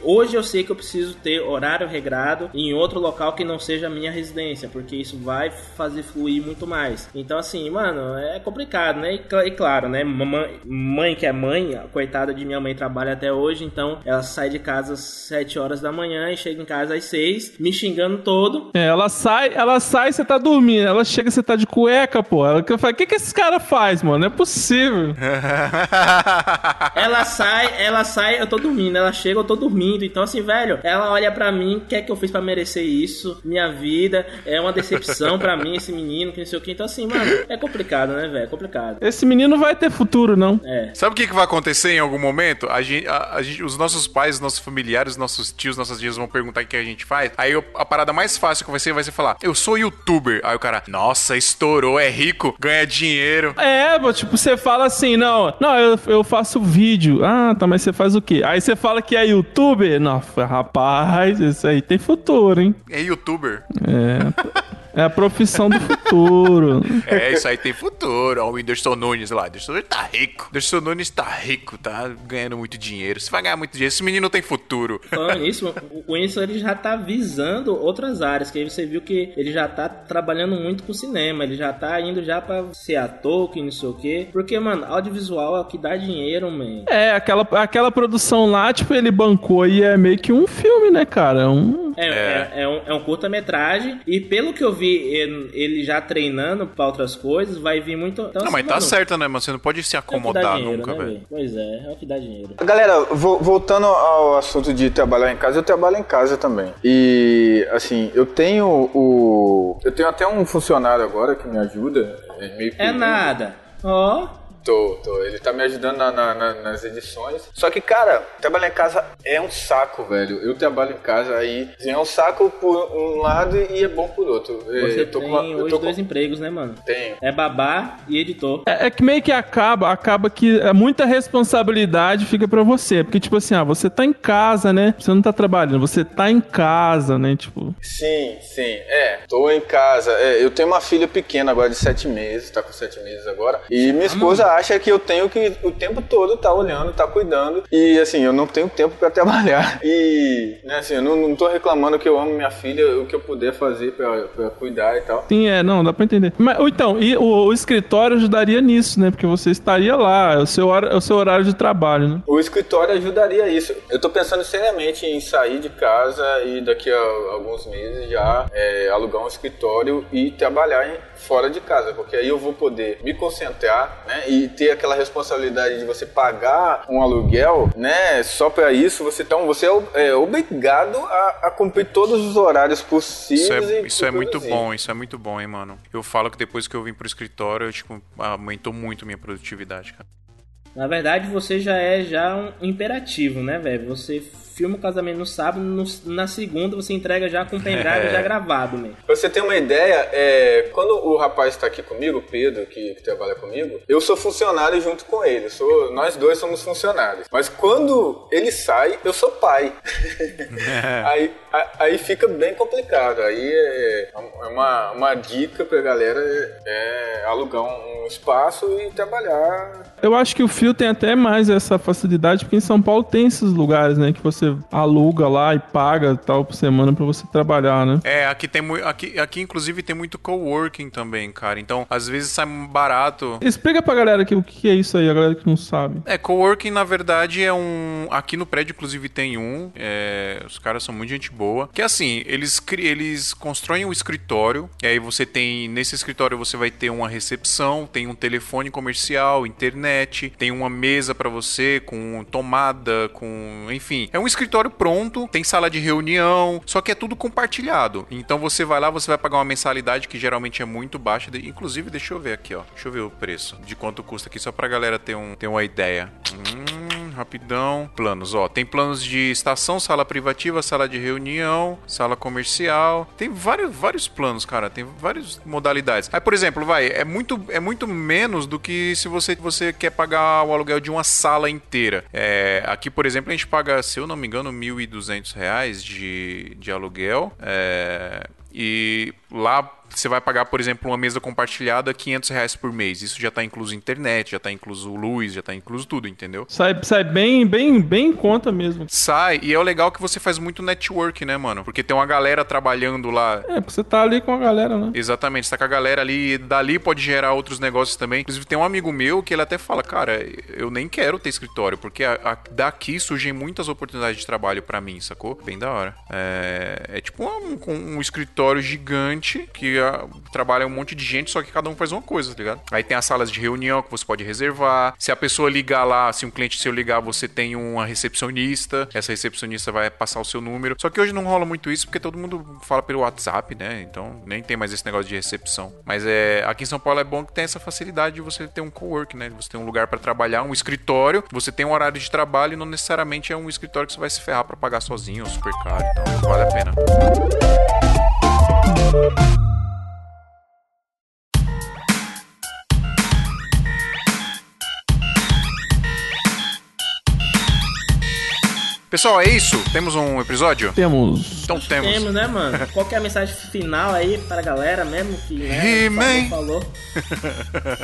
Speaker 3: hoje eu sei que eu preciso ter horário regrado em outro local que não seja a minha residência, porque isso vai fazer fluir muito mais. Então, assim, mano, é complicado, né? E, e claro, né? Mamãe, mãe que é mãe, a coitada de minha mãe trabalha até hoje, então ela sai de casa às 7 horas da manhã e chega em casa às 6, me xingando todo.
Speaker 2: É, ela sai, ela sai, você tá dormindo. Ela chega, você tá de cueca, pô. Ela que fala, o que, que esse cara faz, mano? Não é possível.
Speaker 3: Ela sai, ela sai, eu tô dormindo. Ela chega, eu tô dormindo. Então, assim, velho, ela olha pra mim, o que é que eu fiz pra merecer isso? Minha vida é uma decepção pra mim, esse menino, que não sei o que. Então, assim, mano, é complicado, né, velho? É complicado.
Speaker 2: Esse menino vai ter futuro, não.
Speaker 3: É.
Speaker 1: Sabe o que, que vai acontecer em algum momento? A gente, a- a gente- os nossos pais, os nossos familiares, os nossos tios, nossas tias vão perguntar o que a gente faz. Aí eu- a parada mais fácil que vai ser vai ser falar: Eu sou youtuber. Aí o cara, nossa, estourou, é rico, ganha dinheiro.
Speaker 2: É, pô, tipo, você fala assim, não, não, eu, eu faço vídeo. Ah, tá, mas você faz o quê? Aí você fala que é youtuber? Nossa, rapaz, isso aí tem futuro, hein?
Speaker 1: É youtuber.
Speaker 2: É a profissão do futuro.
Speaker 1: É, isso aí tem futuro. Ó, o Whindersson Nunes lá. O Whindersson Nunes tá rico. O Whindersson Nunes tá rico, tá ganhando muito dinheiro. Você vai ganhar muito dinheiro. Esse menino tem futuro.
Speaker 3: Falando nisso, o Winston ele já tá visando outras áreas, que aí você viu que ele já tá trabalhando muito com cinema, ele já tá indo já pra ser ator, que não sei o quê. Porque, mano, audiovisual é o que dá dinheiro, man.
Speaker 2: É, aquela, aquela produção lá, tipo, ele bancou e é meio que um filme, né, cara? Um...
Speaker 3: É, é. é um, é um curta-metragem. E pelo que eu vi ele, ele já treinando pra outras coisas, vai vir muito. Então,
Speaker 1: Não,
Speaker 3: assim,
Speaker 1: mas tá
Speaker 3: mano,
Speaker 1: certo, né, mano? Você não pode se
Speaker 3: é
Speaker 1: acomodar
Speaker 3: dinheiro,
Speaker 1: nunca,
Speaker 3: né,
Speaker 1: velho.
Speaker 3: Pois é, é o que dá dinheiro.
Speaker 4: Galera, vo- voltando ao assunto de trabalhar em casa, eu trabalho em casa também. E assim, eu tenho o. Eu tenho até um funcionário agora que me ajuda. É, meio
Speaker 3: É nada. Ó.
Speaker 4: Tô, tô. Ele tá me ajudando na- na- na- nas edições. Só que, cara, trabalhar em casa é um saco, velho. Eu trabalho em casa aí. é um saco por um lado e é bom por outro. É,
Speaker 3: Você
Speaker 4: eu tô
Speaker 3: tem
Speaker 4: com uma- eu
Speaker 3: hoje
Speaker 4: tô com-
Speaker 3: dois empregos, né, mano?
Speaker 4: Tenho.
Speaker 3: É babá e editor.
Speaker 2: É, é que meio que acaba, acaba que é muita responsabilidade fica pra você. Porque, tipo assim, ah, você tá em casa, né? Você não tá trabalhando, você tá em casa, né? Tipo.
Speaker 4: Sim, sim. É, tô em casa. É, eu tenho uma filha pequena agora de sete meses, tá com sete meses agora. E minha esposa acha que eu tenho que o tempo todo tá olhando, tá cuidando. E assim, eu não tenho tempo pra trabalhar. E, né, assim, eu não, não tô reclamando que eu amo minha filha, o que eu puder fazer pra, pra cuidar e tal.
Speaker 2: Sim, é, não, dá pra entender. Mas, ou então, e o, o escritório ajudaria nisso, né? Porque você estaria lá, é o seu, hora- é o seu horário de trabalho, né?
Speaker 4: O escritório ajudaria isso. Eu tô pensando seriamente em sair de casa e daqui a alguns meses já é, alugar um escritório e trabalhar em- fora de casa, porque aí eu vou poder me concentrar, né, e ter aquela responsabilidade de você pagar um aluguel, né, só para isso você então você é, é obrigado a, a cumprir todos os horários possíveis.
Speaker 1: Isso é, isso é muito
Speaker 4: produzir.
Speaker 1: bom, isso é muito bom, hein, mano. Eu falo que depois que eu vim pro escritório, eu, tipo, aumentou muito minha produtividade, cara.
Speaker 3: Na verdade, você já é já um imperativo, né, velho? Você filma o casamento no sábado, no- na segunda você entrega já com o pendrive já gravado, né?
Speaker 4: Pra você ter uma ideia, é, quando o rapaz está aqui comigo, o Pedro, que, que trabalha comigo, eu sou funcionário junto com ele. Sou, nós dois somos funcionários. Mas quando ele sai, eu sou pai. aí, a- aí fica bem complicado. Aí é, é uma, uma dica pra galera é, é alugar um, espaço e trabalhar.
Speaker 2: Eu acho que o Fio tem até mais essa facilidade, porque em São Paulo tem esses lugares, né? Que você aluga lá e paga tal por semana pra você trabalhar, né?
Speaker 1: É, aqui tem muito. Aqui, aqui, inclusive, tem muito coworking também, cara. Então, às vezes sai barato.
Speaker 2: Explica pra galera aqui o que é isso aí, a galera que não sabe.
Speaker 1: É, coworking, na verdade, é um. Aqui no prédio, inclusive, tem um. É... Os caras são muito gente boa. Que assim, eles, eles constroem um escritório. E aí você tem. Nesse escritório você vai ter uma recepção, tem um telefone comercial, internet, tem uma mesa para você com tomada, com. Enfim. É um escritório pronto, tem sala de reunião, só que é tudo compartilhado. Então você vai lá, você vai pagar uma mensalidade que geralmente é muito baixa. Inclusive, deixa eu ver aqui, ó. Deixa eu ver o preço de quanto custa aqui, só pra galera ter, um, ter uma ideia. Hum, rapidão. Planos, ó. Tem planos de estação, sala privativa, sala de reunião, sala comercial. Tem vários, vários planos, cara. Tem várias modalidades. Aí, por exemplo, vai, é muito, é muito menos do que se você, você quer pagar o aluguel de uma sala inteira. É, aqui, por exemplo, a gente paga, se eu não me engano, R$ 1.200 de, de aluguel. É, e lá você vai pagar, por exemplo, uma mesa compartilhada 500 reais por mês. Isso já está incluso internet, já está incluso luz, já está incluso tudo, entendeu?
Speaker 2: Sai, sai bem, bem, bem em conta mesmo.
Speaker 1: Sai, e é o legal que você faz muito network, né, mano? Porque tem uma galera trabalhando lá.
Speaker 2: É, porque você tá ali com a galera, né?
Speaker 1: Exatamente, você tá com a galera ali, e dali pode gerar outros negócios também. Inclusive, tem um amigo meu que ele até fala, cara, eu nem quero ter escritório, porque a, a, daqui surgem muitas oportunidades de trabalho para mim, sacou? Bem da hora. É, é tipo um, um, um escritório gigante que a, trabalha um monte de gente, só que cada um faz uma coisa, tá ligado? Aí tem as salas de reunião que você pode reservar. Se a pessoa ligar lá, se um cliente seu ligar, você tem uma recepcionista. Essa recepcionista vai passar o seu número. Só que hoje não rola muito isso porque todo mundo fala pelo WhatsApp, né? Então nem tem mais esse negócio de recepção. Mas é aqui em São Paulo é bom que tem essa facilidade de você ter um cowork, né? Você tem um lugar para trabalhar, um escritório. Você tem um horário de trabalho e não necessariamente é um escritório que você vai se ferrar para pagar sozinho, super caro. Então vale a pena. Thank you. Pessoal, é isso? Temos um episódio?
Speaker 2: Temos.
Speaker 1: Então temos.
Speaker 3: Temos, né, mano? Qual que é a mensagem final aí pra galera mesmo que né,
Speaker 1: He-Man.
Speaker 3: falou?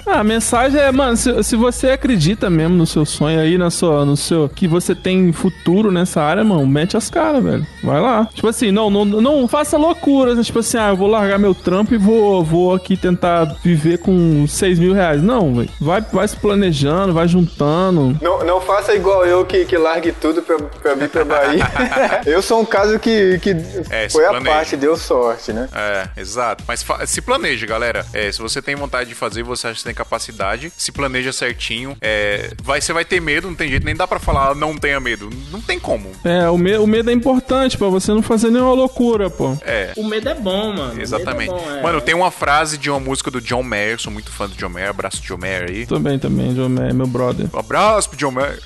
Speaker 2: Ah, a mensagem é, mano, se, se você acredita mesmo no seu sonho aí, na sua, no seu. que você tem futuro nessa área, mano, mete as caras, velho. Vai lá. Tipo assim, não, não, não faça loucuras, né? Tipo assim, ah, eu vou largar meu trampo e vou, vou aqui tentar viver com 6 mil reais. Não, velho. Vai, vai se planejando, vai juntando.
Speaker 4: Não, não faça igual eu que, que largue tudo pra, pra vir pra Bahia. eu sou um caso que, que
Speaker 1: É,
Speaker 4: foi a parte, deu sorte, né?
Speaker 1: É, exato. Mas se planeja, galera. É, se você tem vontade de fazer, você acha que você tem capacidade, se planeja certinho. É, vai, você vai ter medo, não tem jeito, nem dá pra falar "Ah, não tenha medo. Não tem como.
Speaker 2: É, o, me, o medo é importante pra você não fazer nenhuma loucura, pô.
Speaker 1: É.
Speaker 3: O medo é bom, mano.
Speaker 1: Exatamente.
Speaker 3: O medo é bom, é.
Speaker 1: Mano, tem uma frase de uma música do John Mayer, sou muito fã do John Mayer, abraço John Mayer aí.
Speaker 2: Também, também, John Mayer, meu brother.
Speaker 1: Um abraço pro John Mayer.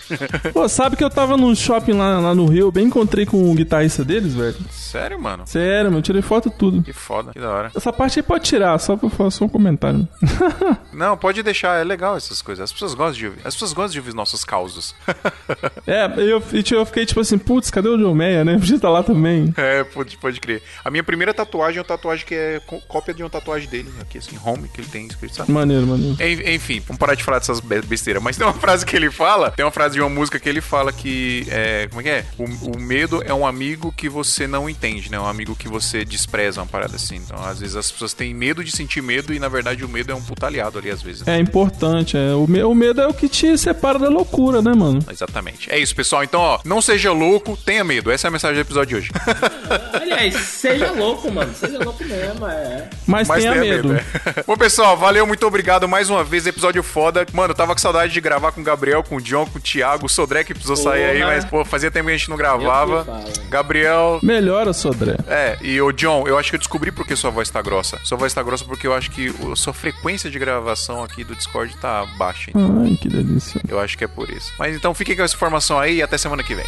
Speaker 2: Pô, sabe que eu tava num shopping lá, lá no Rio, eu bem encontrei com o guitarrista deles, velho?
Speaker 1: Sério, mano?
Speaker 2: Sério, mano, eu tirei foto tudo.
Speaker 1: Que foda, que da hora.
Speaker 2: Essa parte aí pode tirar, só pra fazer só um comentário.
Speaker 1: Não, pode deixar, é legal essas coisas. As pessoas gostam de ouvir. As pessoas gostam de ouvir nossos causos.
Speaker 2: é, eu, e, tipo, eu fiquei tipo assim, putz, cadê o John Mayer, né? Podia estar lá também.
Speaker 1: É, pode, pode crer. A minha primeira tatuagem é uma tatuagem que é có- cópia de uma tatuagem dele, aqui assim, home, que ele tem escrito, sabe?
Speaker 2: Maneiro, maneiro.
Speaker 1: En- Enfim, vamos parar de falar dessas be- besteiras. Mas tem uma frase que ele fala, tem uma frase de uma música que ele fala que é. Como é que é? O, o medo é um amigo que você não entende, né? Um amigo que você despreza, uma parada assim. Então, às vezes as pessoas têm medo de sentir medo e, na verdade, o medo é um puta aliado ali, às vezes.
Speaker 2: É importante, é. O, me- o medo é o que te separa da loucura, né, mano?
Speaker 1: Exatamente. É isso, pessoal. Então, ó, não seja louco, tenha medo. Essa é a mensagem do episódio de hoje.
Speaker 3: Aliás, seja louco, mano. Seja louco mesmo, é.
Speaker 2: Mas,
Speaker 1: Mas
Speaker 2: tenha, medo.
Speaker 1: é. Bom, pessoal, valeu, muito obrigado mais uma vez. Episódio foda. Mano, eu tava com saudade de gravar com o Gabriel, com o John, com o Thiago. O Sodré que precisou sair aí, mas, pô, fazia tempo que a gente não gravava. Gabriel.
Speaker 2: Melhora, Sodré.
Speaker 1: É, e o John, eu acho que eu descobri por que sua voz tá grossa. Sua voz tá grossa porque eu acho que a sua frequência de gravação aqui do Discord tá baixa. hein?
Speaker 2: Ai, que delícia.
Speaker 1: Eu acho que é por isso. Mas então fiquem com essa informação aí e até semana que vem.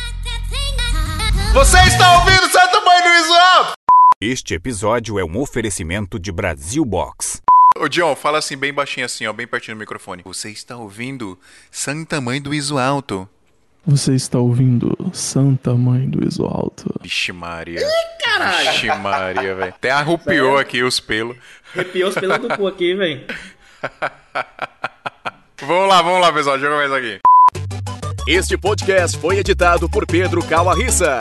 Speaker 1: Você está ouvindo Santo Mãe do Visual?
Speaker 8: Este episódio é um oferecimento de Brasil Box.
Speaker 1: Ô, John, fala assim, bem baixinho assim, ó, bem pertinho do microfone. Você está ouvindo Santa Mãe do Iso Alto.
Speaker 2: Você está ouvindo Santa Mãe do Iso Alto.
Speaker 1: Vixe Maria.
Speaker 3: Caralho.
Speaker 1: Vixe Maria, velho. Até arrupiou aqui os pelos.
Speaker 3: Arrepiou os pelos do cu aqui, velho.
Speaker 1: Vamos lá, vamos lá, pessoal. Deixa eu começar aqui.
Speaker 8: Este podcast foi editado por Pedro Calarissa.